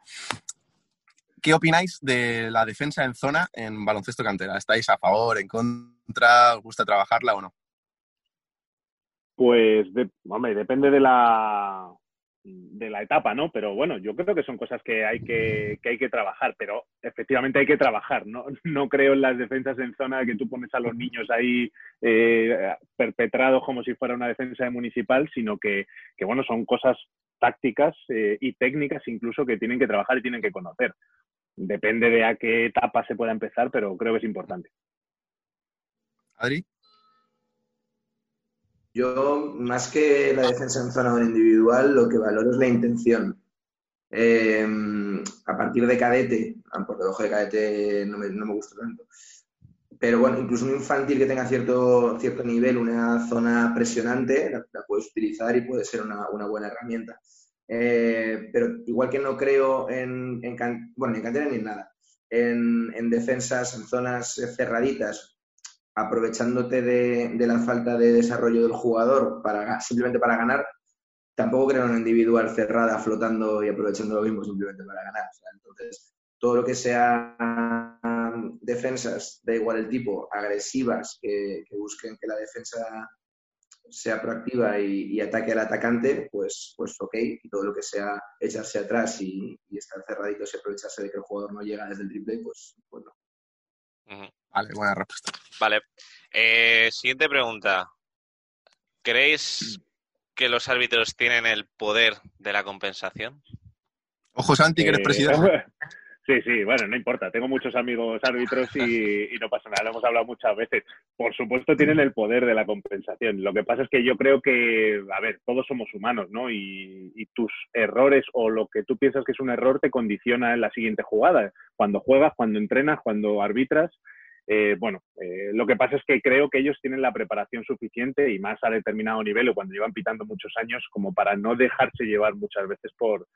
¿Qué opináis de la defensa en zona en baloncesto cantera? ¿Estáis a favor, en contra? ¿Os gusta trabajarla o no? Pues, de, hombre, depende de la, de la etapa, ¿no? Pero bueno, yo creo que son cosas que hay que, que hay que trabajar, pero efectivamente hay que trabajar, ¿no? [laughs] No creo en las defensas en zona que tú pones a los niños ahí eh, perpetrados como si fuera una defensa de municipal, sino que, que bueno, son cosas tácticas eh, y técnicas incluso que tienen que trabajar y tienen que conocer. Depende de a qué etapa se pueda empezar, pero creo que es importante. Adri. Yo, más que la defensa en zona individual, lo que valoro es la intención. Eh, a partir de cadete, porque el de cadete no me, no me gusta tanto, pero bueno, incluso un infantil que tenga cierto, cierto nivel, una zona presionante, la, puedes utilizar y puede ser una, una buena herramienta. Eh, pero igual que no creo en, en bueno, ni en cantera ni en nada, en, en, defensas, en zonas cerraditas, aprovechándote de, de, la falta de desarrollo del jugador para simplemente para ganar, tampoco creo una individual cerrada flotando y aprovechando lo mismo simplemente para ganar. Entonces, todo lo que sea defensas, da igual el tipo, agresivas, que, que busquen que la defensa sea proactiva y, ataque al atacante, pues, pues ok. Y todo lo que sea echarse atrás y, y estar cerradito y aprovecharse de que el jugador no llega desde el triple, pues, pues no. Uh -huh. Vale, buena respuesta. Vale. Eh, siguiente pregunta. ¿Creéis que los árbitros tienen el poder de la compensación? Ojo, Santi, que eres presidente. Sí, sí, bueno, no importa. Tengo muchos amigos árbitros y, y, no pasa nada. Lo hemos hablado muchas veces. Por supuesto, tienen el poder de la compensación. Lo que pasa es que yo creo que, a ver, todos somos humanos, ¿no? Y, y tus errores o lo que tú piensas que es un error te condiciona en la siguiente jugada. Cuando juegas, cuando entrenas, cuando arbitras. Eh, bueno, eh, lo que pasa es que creo que ellos tienen la preparación suficiente y más a determinado nivel o cuando llevan pitando muchos años como para no dejarse llevar muchas veces por,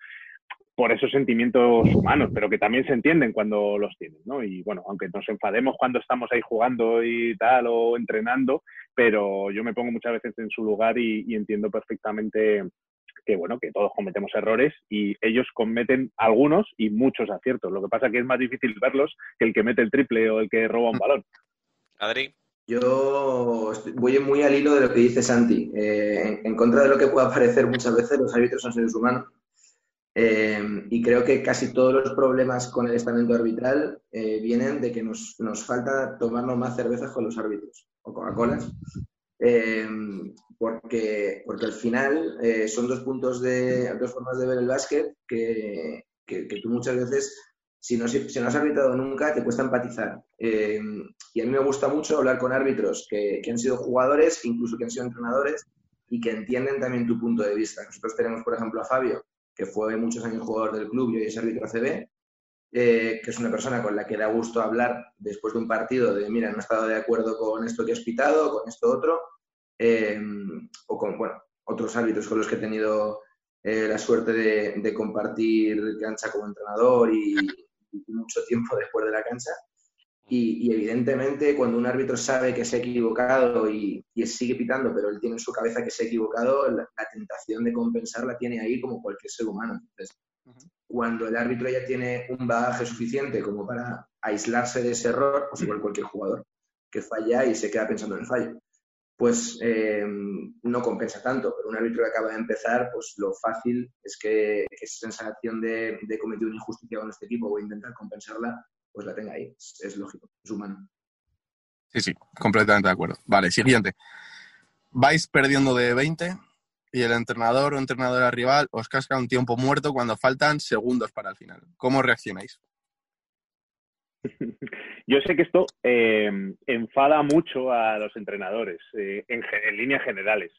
por esos sentimientos humanos, pero que también se entienden cuando los tienen, ¿no? Y bueno, aunque nos enfademos cuando estamos ahí jugando y tal o entrenando, pero yo me pongo muchas veces en su lugar y, y entiendo perfectamente que bueno, que todos cometemos errores y ellos cometen algunos y muchos aciertos. Lo que pasa es que es más difícil verlos que el que mete el triple o el que roba un balón. Adri. Yo voy muy al hilo de lo que dice Santi. Eh, en, en, contra de lo que pueda parecer muchas veces, los árbitros son seres humanos eh, y creo que casi todos los problemas con el estamento arbitral eh, vienen de que nos, nos, falta tomarnos más cervezas con los árbitros o Coca-Colas. Eh, porque, porque al final eh, son dos puntos de, dos formas de ver el básquet que, que, que tú muchas veces, si no, si, si no has arbitrado nunca, te cuesta empatizar. y a mí me gusta mucho hablar con árbitros que, que han sido jugadores, incluso que han sido entrenadores, y que entienden también tu punto de vista. Nosotros tenemos, por ejemplo, a Fabio, que fue muchos años jugador del club y hoy es árbitro ACB, eh, que es una persona con la que da gusto hablar después de un partido de, mira, no he estado de acuerdo con esto que has pitado, con esto otro, eh, o con, bueno, otros árbitros con los que he tenido eh, la suerte de, de, compartir cancha como entrenador y, mucho tiempo después de la cancha. Y, y, evidentemente, cuando un árbitro sabe que se ha equivocado y, y, sigue pitando, pero él tiene en su cabeza que se ha equivocado, la, la tentación de compensar la tiene ahí como cualquier ser humano. Entonces, uh -huh. cuando el árbitro ya tiene un bagaje suficiente como para aislarse de ese error, pues igual cualquier jugador que falla y se queda pensando en el fallo, pues eh, no compensa tanto. Pero un árbitro que acaba de empezar, pues lo fácil es que, que esa sensación de, de cometer una injusticia con este equipo o intentar compensarla pues la tenga ahí. Es, lógico, es humano. Sí, sí, completamente de acuerdo. Vale, siguiente. Vais perdiendo de 20 y el entrenador o entrenadora rival os casca un tiempo muerto cuando faltan segundos para el final. ¿Cómo reaccionáis? [laughs] Yo sé que esto eh, enfada mucho a los entrenadores eh, en, en, líneas generales.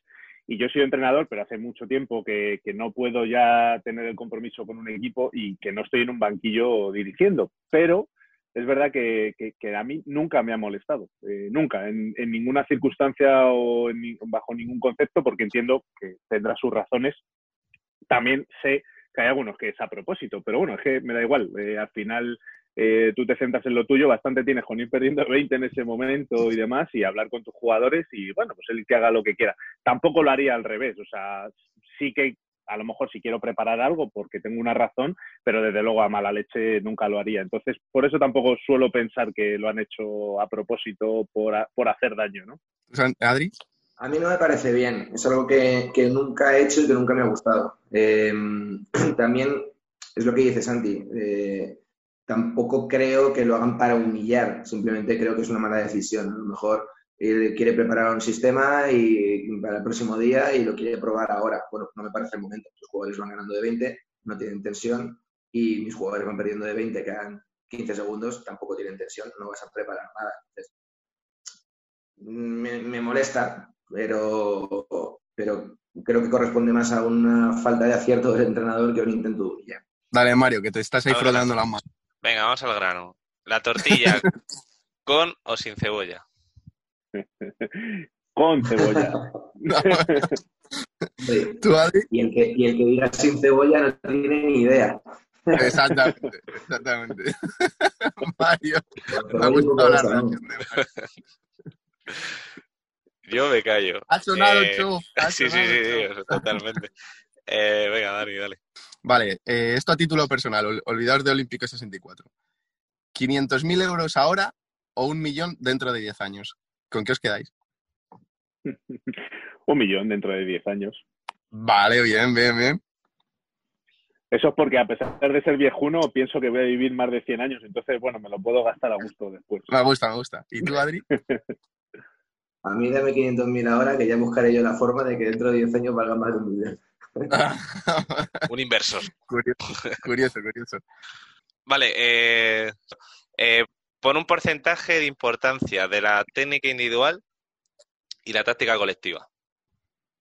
Y yo soy entrenador, pero hace mucho tiempo que, que, no puedo ya tener el compromiso con un equipo y que no estoy en un banquillo dirigiendo. Pero es verdad que, a mí nunca me ha molestado, eh, nunca, en, ninguna circunstancia o bajo ningún concepto, porque entiendo que tendrá sus razones. También sé que hay algunos que es a propósito, pero bueno, es que me da igual. Eh, al final eh, tú te centras en lo tuyo, bastante tienes con ir perdiendo [laughs] 20 en ese momento y demás, y hablar con tus jugadores y bueno, pues él que haga lo que quiera. Tampoco lo haría al revés, o sea, sí que a lo mejor si quiero preparar algo porque tengo una razón, pero desde luego a mala leche nunca lo haría. Entonces, por eso tampoco suelo pensar que lo han hecho a propósito por, a, por hacer daño, ¿no? Adri. A mí no me parece bien, es algo que, que nunca he hecho y que nunca me ha gustado. Eh, [clears throat] también es lo que dice Santi, eh, tampoco creo que lo hagan para humillar, simplemente creo que es una mala decisión. A lo mejor él quiere preparar un sistema y para el próximo día y lo quiere probar ahora. Bueno, no me parece el momento. Los jugadores van ganando de 20, no tienen tensión y mis jugadores van perdiendo de 20, quedan 15 segundos, tampoco tienen tensión, no vas a preparar nada. Entonces, me, me molesta, pero, pero creo que corresponde más a una falta de acierto del entrenador que a un intento de. Dale, Mario, que te estás ahí frotando las manos. Venga, vamos al grano. La tortilla, [laughs] ¿con o sin cebolla? [laughs] Con cebolla. [laughs] Tú, Adri. Y el, que, y el que diga sin cebolla no tiene ni idea. Exactamente, exactamente. [laughs] Mario, me ha gustado de la reacción de Mario. Yo me callo. Ha sonado, Eh, Chuf, ha Sí, sí, sonado, sí, sí, totalmente. Eh, venga, Dani, dale. Vale, eh, esto a título personal, ol- olvidaos de Olímpico 64. ¿500.000 euros ahora o un millón dentro de 10 años? ¿Con qué os quedáis? [laughs] Un millón dentro de 10 años. Vale, bien, bien, bien. Eso es porque a pesar de ser viejuno, pienso que voy a vivir más de 100 años. Entonces, bueno, me lo puedo gastar a gusto después. Me gusta, me gusta. ¿Y tú, Adri? [laughs] A mí dame 500.000 ahora que ya buscaré yo la forma de que dentro de 10 años valga más de un millón. [laughs] Un inversor. curioso, curioso, curioso. Vale, eh, eh, pon un porcentaje de importancia de la técnica individual y la táctica colectiva.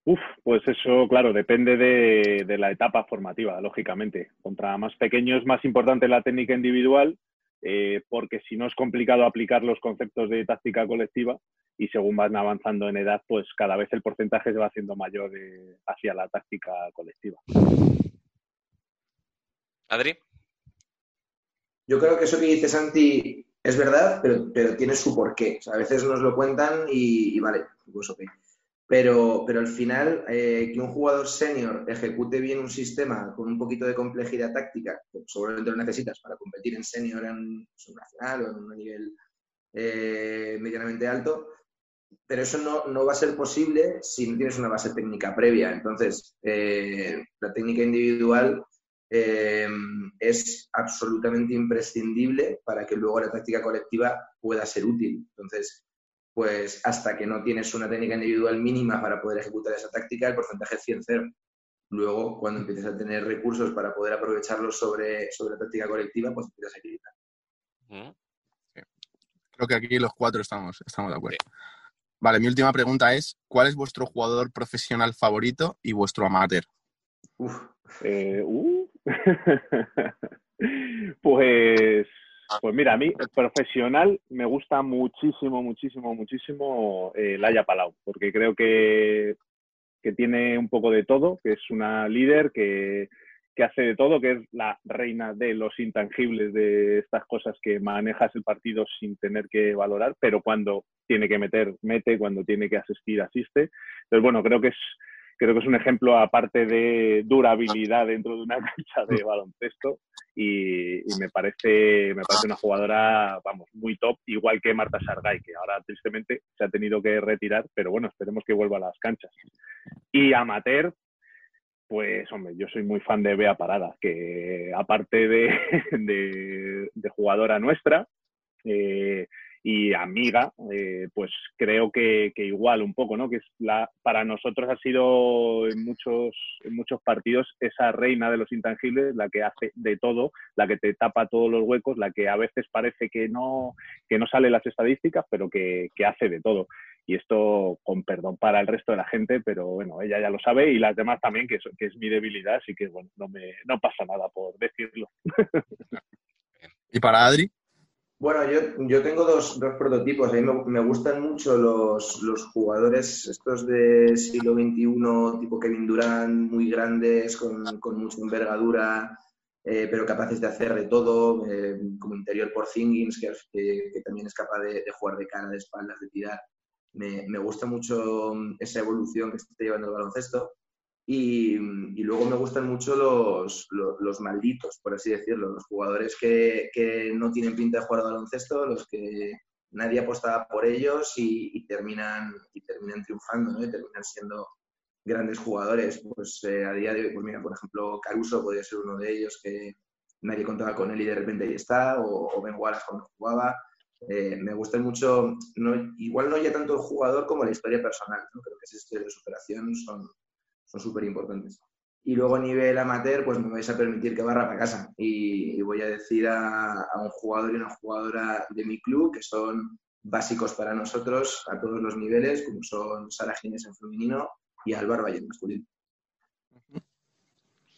Uf, pues eso, claro, depende de, de la etapa formativa, lógicamente. Contra más pequeño es más importante la técnica individual, eh, porque si no es complicado aplicar los conceptos de táctica colectiva y según van avanzando en edad, pues cada vez el porcentaje se va haciendo mayor de- hacia la táctica colectiva. Adri, Yo creo que eso que dice Santi es verdad, pero, tiene su porqué. A veces nos lo cuentan y, vale, pues ok. Pero, pero al final, eh, que un jugador senior ejecute bien un sistema con un poquito de complejidad táctica, que seguramente lo necesitas para competir en senior en nacional o en un nivel eh, medianamente alto, pero eso no, no va a ser posible si no tienes una base técnica previa. Entonces, eh, la técnica individual eh, es absolutamente imprescindible para que luego la táctica colectiva pueda ser útil. Entonces, pues hasta que no tienes una técnica individual mínima para poder ejecutar esa táctica, el porcentaje es 100-0. Luego, cuando empieces a tener recursos para poder aprovecharlos sobre, sobre la táctica colectiva, pues empiezas a equilibrar. Creo que aquí los cuatro estamos, estamos de acuerdo. Vale, mi última pregunta es, ¿cuál es vuestro jugador profesional favorito y vuestro amateur? Uf, Eh, uh. [laughs] pues, pues mira, a mí profesional me gusta muchísimo, muchísimo, muchísimo eh, Laia Palau, porque creo que, que tiene un poco de todo, que es una líder que, que hace de todo, que es la reina de los intangibles de estas cosas que manejas el partido sin tener que valorar, pero cuando tiene que meter, mete, cuando tiene que asistir, asiste. Entonces, bueno, creo que es creo que es un ejemplo aparte de durabilidad [laughs] dentro de una cancha de baloncesto y, y me parece me parece una jugadora vamos muy top igual que Marta Sargay que ahora tristemente se ha tenido que retirar pero bueno esperemos que vuelva a las canchas. Y amateur pues hombre yo soy muy fan de Bea Parada que aparte de, [laughs] de, de jugadora nuestra eh, y amiga, eh, pues creo que, que, igual un poco, ¿no? Que es la, para nosotros ha sido en muchos, en muchos partidos esa reina de los intangibles, la que hace de todo, la que te tapa todos los huecos, la que a veces parece que no, que no sale las estadísticas, pero que, que hace de todo. Y esto con perdón para el resto de la gente, pero bueno, ella ya lo sabe y las demás también, que es, que es mi debilidad, así que bueno, no, me, no pasa nada por decirlo. [laughs] ¿Y para Adri? Bueno, yo, yo tengo dos, dos, prototipos. A mí me, gustan mucho los, los, jugadores estos de siglo XXI, tipo Kevin Durant, muy grandes, con, con mucha envergadura, eh, pero capaces de hacer de todo, eh, como interior por Thingins, que, que, también es capaz de, jugar de cara, de espaldas, de tirar. Me, me, gusta mucho esa evolución que está llevando el baloncesto. Y, y, luego me gustan mucho los, los, los, malditos, por así decirlo, los jugadores que, que, no tienen pinta de jugar a baloncesto, los que nadie apostaba por ellos y, terminan, y terminan triunfando, ¿no? Y terminan siendo grandes jugadores. Pues eh, a día de hoy, pues mira, por ejemplo, Caruso podría ser uno de ellos que nadie contaba con él y de repente ahí está, o, Ben Wallace cuando jugaba. Eh, me gusta mucho, no, igual no ya tanto el jugador como la historia personal, ¿no? creo que esas historias de superación son súper importantes. Y luego a nivel amateur, pues me vais a permitir que barra para casa. Y, voy a decir a, un jugador y una jugadora de mi club que son básicos para nosotros a todos los niveles, como son Sara Gines en femenino y Álvaro Valle en masculino.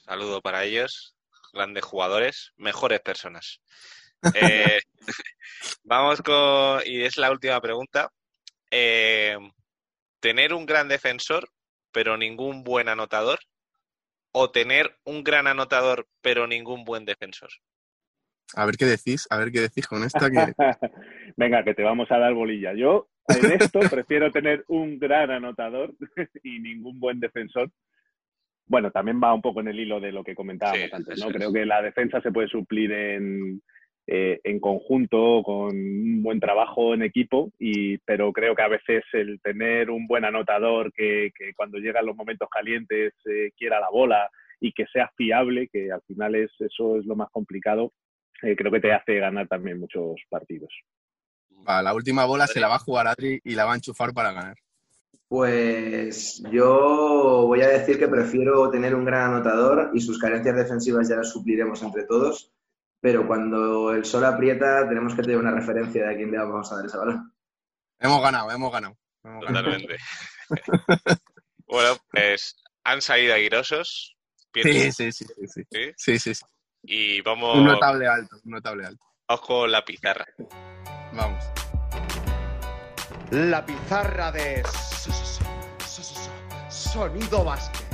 Saludo para ellos, grandes jugadores, mejores personas. [laughs] Eh, [laughs] vamos con, y es la última pregunta. Eh, ¿Tener un gran defensor, pero ningún buen anotador? ¿O tener un gran anotador, pero ningún buen defensor? A ver qué decís, a ver qué decís con esta que... [laughs] Venga, que te vamos a dar bolilla. Yo en [laughs] esto prefiero tener un gran anotador [laughs] y ningún buen defensor. Bueno, también va un poco en el hilo de lo que comentábamos antes, ¿no? Creo que la defensa se puede suplir en, eh, en conjunto, con un buen trabajo en equipo, y, pero creo que a veces el tener un buen anotador que, cuando llegan los momentos calientes eh, quiera la bola y que sea fiable, que al final es, eso es lo más complicado, eh, creo que te hace ganar también muchos partidos. la última bola se la va a jugar Adri y la va a enchufar para ganar. Pues yo voy a decir que prefiero tener un gran anotador y sus carencias defensivas ya las supliremos entre todos, pero cuando el sol aprieta tenemos que tener una referencia de a quién le vamos a dar esa balón. Hemos ganado, hemos ganado. Totalmente. [laughs] bueno, pues han salido aguirosos. Sí, sí, sí, sí, sí. sí, Y vamos... Un notable alto, un notable alto. Vamos con la pizarra. Vamos. La pizarra de Sonido Básquet.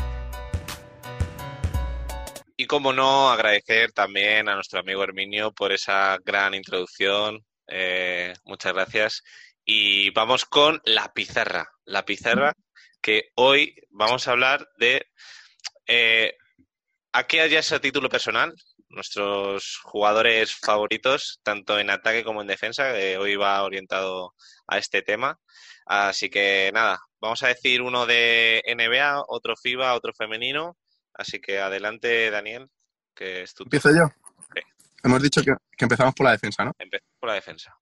Y como no, agradecer también a nuestro amigo Herminio por esa gran introducción. Eh, muchas gracias. Y vamos con la pizarra. La pizarra que hoy vamos a hablar de eh, a qué haya ese título personal, nuestros jugadores favoritos, tanto en ataque como en defensa, que hoy va orientado a este tema. Así que nada, vamos a decir uno de NBA, otro FIBA, otro femenino. Así que adelante, Daniel, que es tu ¿Empiezo yo? Hemos dicho que, empezamos por la defensa, ¿no? Empezamos por la defensa.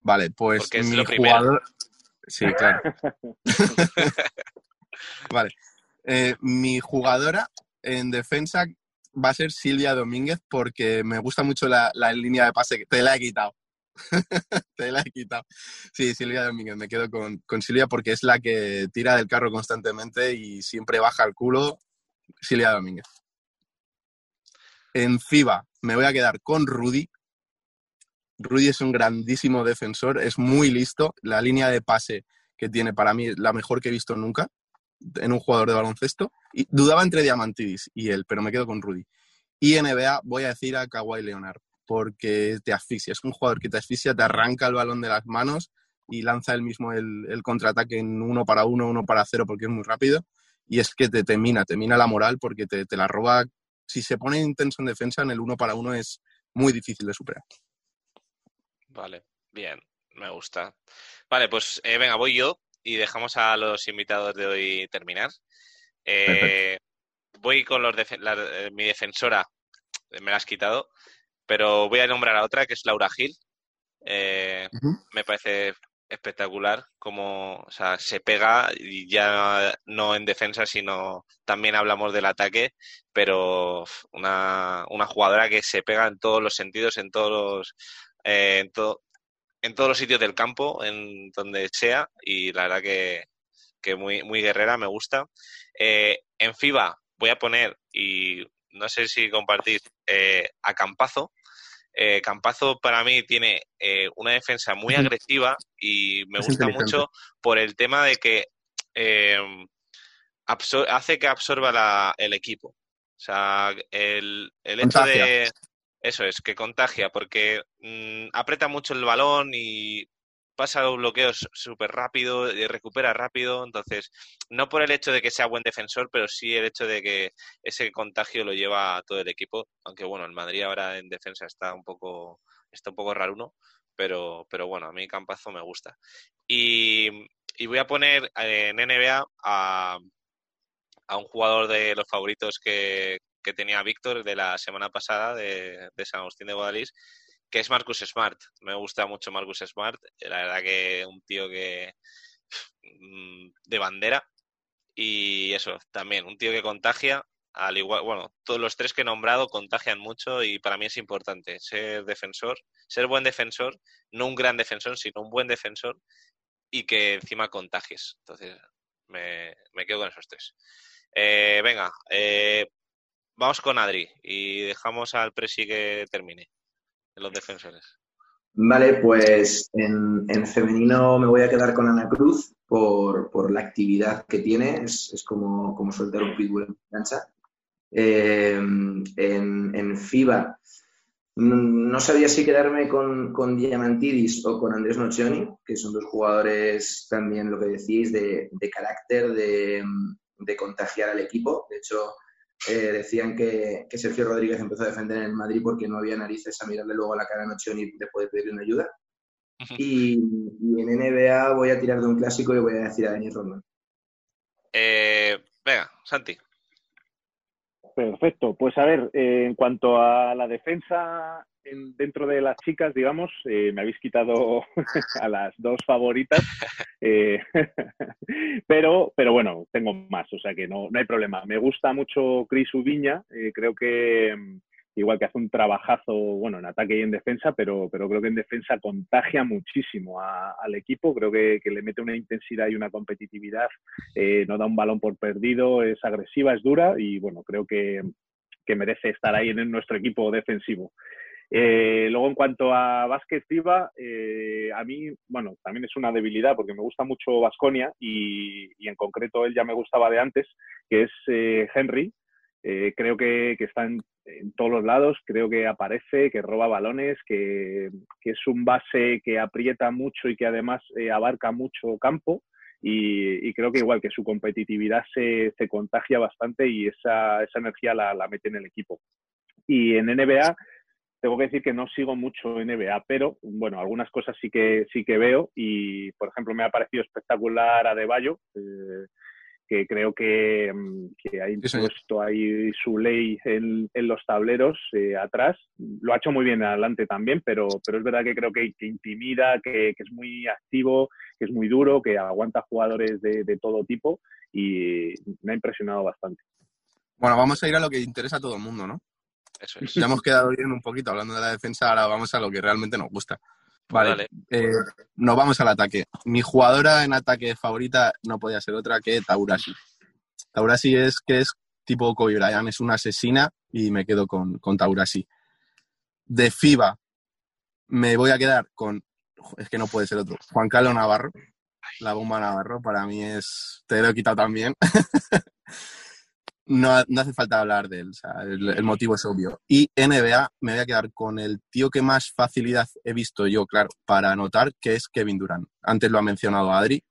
Vale, pues mi jugador... Sí, claro. [laughs] vale. Eh, mi jugadora en defensa va a ser Silvia Domínguez porque me gusta mucho la, línea de pase. Te la he quitado. [laughs] te la he quitado. Sí, Silvia Domínguez. Me quedo con, con, Silvia porque es la que tira del carro constantemente y siempre baja el culo. Silvia Domínguez. En FIBA me voy a quedar con Rudy. Rudy es un grandísimo defensor, es muy listo. La línea de pase que tiene para mí es la mejor que he visto nunca en un jugador de baloncesto. Y dudaba entre Diamantidis y él, pero me quedo con Rudy. Y NBA voy a decir a Kawhi Leonard, porque te asfixia. Es un jugador que te asfixia, te arranca el balón de las manos y lanza él mismo el, contraataque en uno para uno, uno para cero, porque es muy rápido. Y es que te, termina, te mina la moral porque te, la roba. Si se pone intenso en defensa, en el uno para uno es muy difícil de superar. Vale, bien, me gusta. Vale, pues eh, venga, voy yo y dejamos a los invitados de hoy terminar. Eh, voy con los eh, mi defensora, me la has quitado, pero voy a nombrar a otra que es Laura Gil. Eh, me parece espectacular como se pega y ya no en defensa, sino también hablamos del ataque, pero una, una jugadora que se pega en todos los sentidos, en todos los, en, en todos los sitios del campo, en donde sea, y la verdad que, muy, muy guerrera, me gusta. Eh, en FIBA voy a poner, y no sé si compartir, eh, a Campazo. Eh, Campazo para mí tiene una defensa muy agresiva y me gusta mucho por el tema de que hace que absorba el equipo. O sea, el, el hecho de eso es, que contagia, porque mm, aprieta mucho el balón y pasa los bloqueos súper rápido, y recupera rápido, entonces, no por el hecho de que sea buen defensor, pero sí el hecho de que ese contagio lo lleva a todo el equipo, aunque bueno, el Madrid ahora en defensa está un poco, está un poco raro uno, pero, pero bueno, a mí Campazo me gusta. Y, voy a poner en NBA a, a un jugador de los favoritos que, que tenía Víctor de la semana pasada de, de San Agustín de Guadalís, que es Marcus Smart. Me gusta mucho Marcus Smart. La verdad que un tío que mm, de bandera y eso, también un tío que contagia, al igual, bueno, todos los tres que he nombrado contagian mucho y para mí es importante ser defensor, ser buen defensor, no un gran defensor, sino un buen defensor y que encima contagies. Entonces, me, me quedo con esos tres. Eh, venga, eh, vamos con Adri y dejamos al Presi que termine los defensores. Vale, pues en, en femenino me voy a quedar con Ana Cruz por, por la actividad que tiene, es, es como, como soltar un pitbull en cancha. Eh, en, FIBA no sabía si quedarme con, con Diamantidis o con Andrés Nocioni, que son dos jugadores también, lo que decís, de, de carácter, de, de contagiar al equipo. De hecho, eh, decían que, que, Sergio Rodríguez empezó a defender en el Madrid porque no había narices a mirarle luego a la cara a Nocioni después de pedirle una ayuda. Y, y, en NBA voy a tirar de un clásico y voy a decir a Denis Rodman. Eh, venga, Santi. Perfecto. Pues a ver, eh, en cuanto a la defensa en, dentro de las chicas, digamos, eh, me habéis quitado [laughs] a las dos favoritas, eh, [laughs] pero, pero bueno, tengo más, o sea que no, no hay problema. Me gusta mucho Cris Ubiña, eh, creo que igual que hace un trabajazo, bueno, en ataque y en defensa, pero, pero creo que en defensa contagia muchísimo al equipo, creo que, que, le mete una intensidad y una competitividad, no da un balón por perdido, es agresiva, es dura y bueno, creo que, que merece estar ahí en nuestro equipo defensivo. Eh, luego, en cuanto a básquet FIBA, eh, a mí, bueno, también es una debilidad porque me gusta mucho Vasconia y, y, en concreto él ya me gustaba de antes, que es eh, Henry. creo que, que está en, en, todos los lados, creo que aparece, que roba balones, que, que, es un base que aprieta mucho y que además abarca mucho campo. Y, y, creo que igual que su competitividad se, se contagia bastante y esa, esa energía la, la mete en el equipo. Y en NBA, tengo que decir que no sigo mucho NBA, pero bueno, algunas cosas sí que sí que veo y, por ejemplo, me ha parecido espectacular a De Bayo, eh, que creo que, que, ha impuesto ahí su ley en, en los tableros eh, atrás. Lo ha hecho muy bien adelante también, pero, pero es verdad que creo que, que intimida, que, que, es muy activo, que es muy duro, que aguanta jugadores de, de todo tipo y me ha impresionado bastante. Bueno, vamos a ir a lo que interesa a todo el mundo, ¿no? Eso [laughs] es. Ya hemos quedado bien un poquito hablando de la defensa, ahora vamos a lo que realmente nos gusta. Vale, vale. Eh, nos vamos al ataque. Mi jugadora en ataque favorita no podía ser otra que Taurasi. Taurasi es que es tipo Kobe Bryant, es una asesina y me quedo con, con Taurasi. De FIBA me voy a quedar con, es que no puede ser otro, Juan Carlos Navarro. La bomba Navarro para mí es, te lo he quitado también. [laughs] no, no, hace falta hablar de él, el, motivo es obvio. Y NBA me voy a quedar con el tío que más facilidad he visto yo, claro, para anotar, que es Kevin Durant. Antes lo ha mencionado Adri,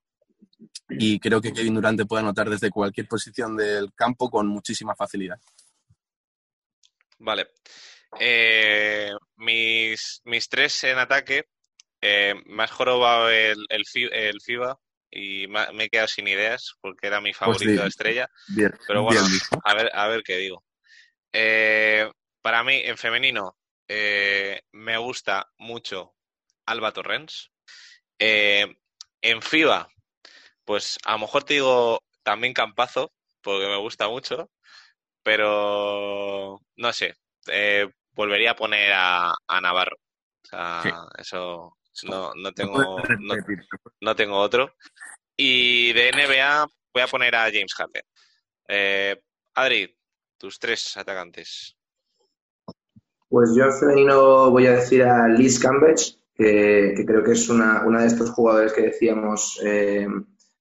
y creo que Kevin Durant te puede anotar desde cualquier posición del campo con muchísima facilidad. Vale. Eh, mis, mis tres en ataque, eh, más jorobado el, el, el FIBA, y me he quedado sin ideas porque era mi favorito pues bien, estrella. Bien, pero bueno, bien, a ver, a ver qué digo. Eh, para mí, en femenino, eh, me gusta mucho Alba Torrens. Eh, en FIBA, pues a lo mejor te digo también Campazo, porque me gusta mucho, pero no sé, volvería a poner a, a Navarro. O sea, sí. eso no, no, tengo, [laughs] no, no, tengo otro. Y de NBA voy a poner a James Harden. Eh, Adri, tus tres atacantes. Pues yo femenino voy a decir a Liz Cambridge, que, que, creo que es una, una, de estos jugadores que decíamos eh,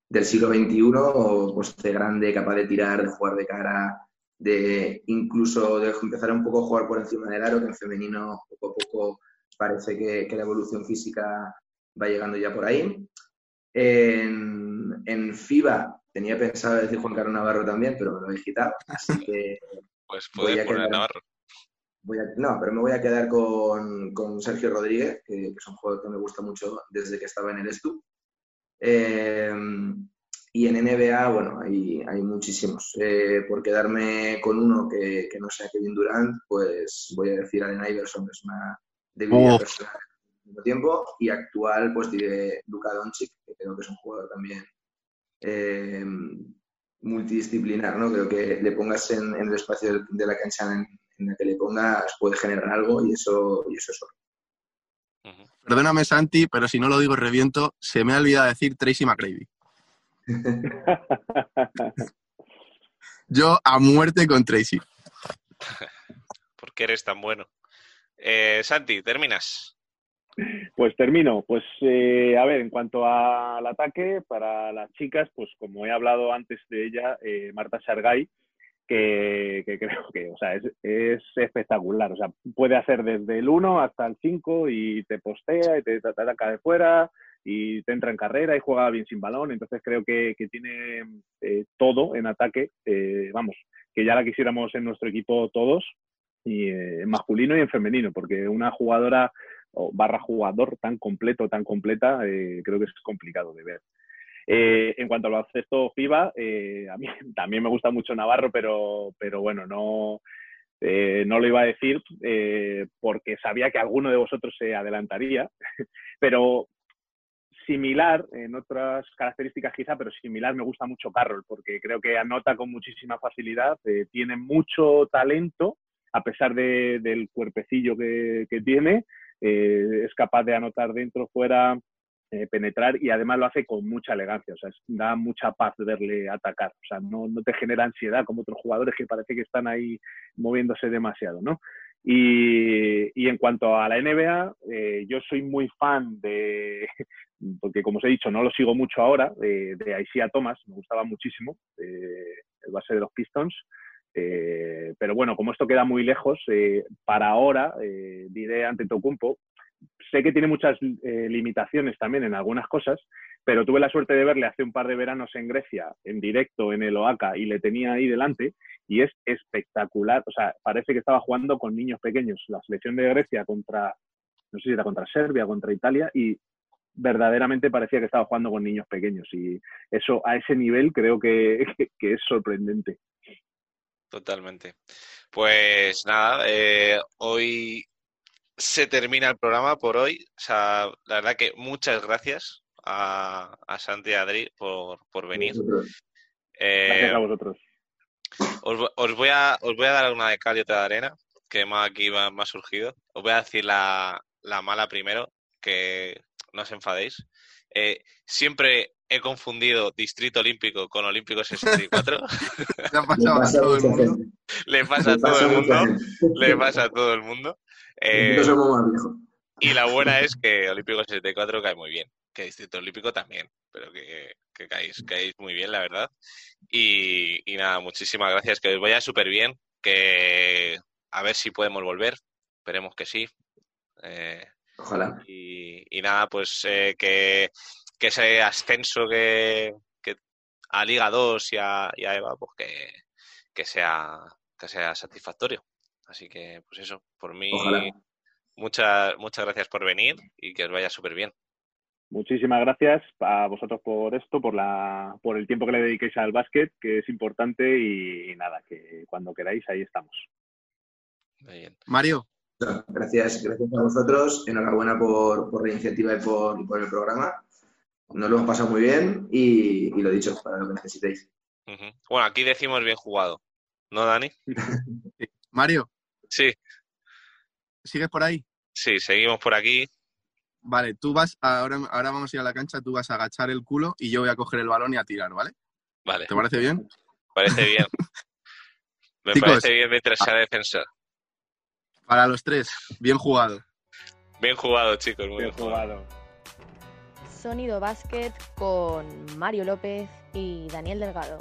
del siglo XXI, o pues de grande, capaz de tirar, de jugar de cara, de incluso de empezar un poco a jugar por encima del aro, que en femenino poco a poco parece que, que, la evolución física va llegando ya por ahí. En, en, FIBA tenía pensado decir Juan Carlos Navarro también, pero me lo he quitado, así que... [laughs] Pues puedes poner quedar, Navarro. voy a- no, pero me voy a quedar con, con Sergio Rodríguez, que, que es un jugador que me gusta mucho desde que estaba en el Estu. Eh, y en NBA, bueno, hay, hay muchísimos. Eh, por quedarme con uno que, que no sea Kevin Durant, pues voy a decir Allen Iverson, que es una debilidad Uf. personal al mismo tiempo. Y actual, pues diré Luka Doncic, que creo que es un jugador también eh, multidisciplinar, ¿no? Creo que le pongas en, en el espacio de la cancha en, en el que le pongas puede generar algo y eso, y eso es oro. Perdóname, Santi, pero si no lo digo reviento, se me ha olvidado decir Tracy McGrady. [laughs] Yo a muerte con Tracy. [laughs] ¿Por qué eres tan bueno? Eh, Santi, terminas. Pues termino. Pues eh, a ver, en cuanto al ataque, para las chicas, pues como he hablado antes de ella, eh, Marta Sargay, que, creo que o sea, es, es espectacular. O sea, puede hacer desde el 1 hasta el 5 y te postea y te, ataca de fuera y te entra en carrera y juega bien sin balón. Entonces creo que, que tiene eh, todo en ataque. eh, vamos, que ya la quisiéramos en nuestro equipo todos, y eh, en masculino y en femenino, porque una jugadora o barra jugador tan completo, tan completa, eh, creo que es complicado de ver. Eh, en cuanto al baloncesto FIBA, eh, a mí [laughs] también me gusta mucho Navarro, pero, pero bueno, no, eh, no lo iba a decir eh, porque sabía que alguno de vosotros se adelantaría, [laughs] pero similar, en otras características quizá, pero similar me gusta mucho Carroll, porque creo que anota con muchísima facilidad, eh, tiene mucho talento, a pesar de- del cuerpecillo que, tiene, eh, es capaz de anotar dentro, fuera, eh, penetrar y además lo hace con mucha elegancia, o sea, da mucha paz verle atacar, o sea, no, te genera ansiedad como otros jugadores que parece que están ahí moviéndose demasiado, ¿no? Y, en cuanto a la NBA, eh, yo soy muy fan de, [laughs] porque como os he dicho, no lo sigo mucho ahora, de, de Isaiah Thomas, me gustaba muchísimo, el base de los Pistons, eh, pero bueno, como esto queda muy lejos, eh, para ahora eh, diré ante Tocumpo, sé que tiene muchas eh, limitaciones también en algunas cosas, pero tuve la suerte de verle hace un par de veranos en Grecia, en directo, en el OACA, y le tenía ahí delante, y es espectacular. O sea, parece que estaba jugando con niños pequeños. La selección de Grecia contra, no sé si era contra Serbia, contra Italia, y verdaderamente parecía que estaba jugando con niños pequeños. Y eso a ese nivel creo que, [laughs] es sorprendente. Totalmente. Pues nada, eh, hoy se termina el programa por hoy. O sea, la verdad que muchas gracias a, a Santi y a Adri por, por venir. Eh, Gracias a vosotros. os, os voy a, os voy a dar una de cal y otra de arena, que más aquí va- me ha surgido. Os voy a decir la, la mala primero, que no os enfadéis. Eh, siempre he confundido Distrito Olímpico con Olímpico 64. [laughs] Le pasa a todo el mundo. Le pasa a todo el mundo. Le pasa a todo el mundo. Eh, y la buena es que Olímpico 64 cae muy bien. Que Distrito Olímpico también. Pero que, que caéis, caéis muy bien, la verdad. Y, y nada, muchísimas gracias. Que os vaya súper bien. Que a ver si podemos volver. Esperemos que sí. Eh, Ojalá. y, y nada, pues eh, que, que ese ascenso que, que a Liga 2 y a, y a EVA, pues que, que sea que sea satisfactorio. Así que, pues eso, por mí, Ojalá. muchas muchas gracias por venir y que os vaya súper bien. Muchísimas gracias a vosotros por esto, por, la, por el tiempo que le dediquéis al básquet, que es importante y, y nada, que cuando queráis ahí estamos. Muy bien. Mario, Gracias, gracias a vosotros. Enhorabuena por, por la iniciativa y por, y por el programa. Nos lo hemos pasado muy bien y, y lo dicho, para lo que necesitéis. Bueno, aquí decimos bien jugado. ¿No, Dani? [laughs] Mario, Sí, ¿sigues por ahí? sí, seguimos por aquí. Vale, tú vas, a- ahora, ahora vamos a ir a la cancha, tú vas a agachar el culo y yo voy a coger el balón y a tirar, ¿vale? Vale, ¿Te parece bien? parece bien. [laughs] Me Chicos. parece bien mientras sea defensor. Para los tres, bien jugado. Bien jugado, chicos, muy Bien bien jugado. jugado. Sonido Basket con Mario López y Daniel Delgado.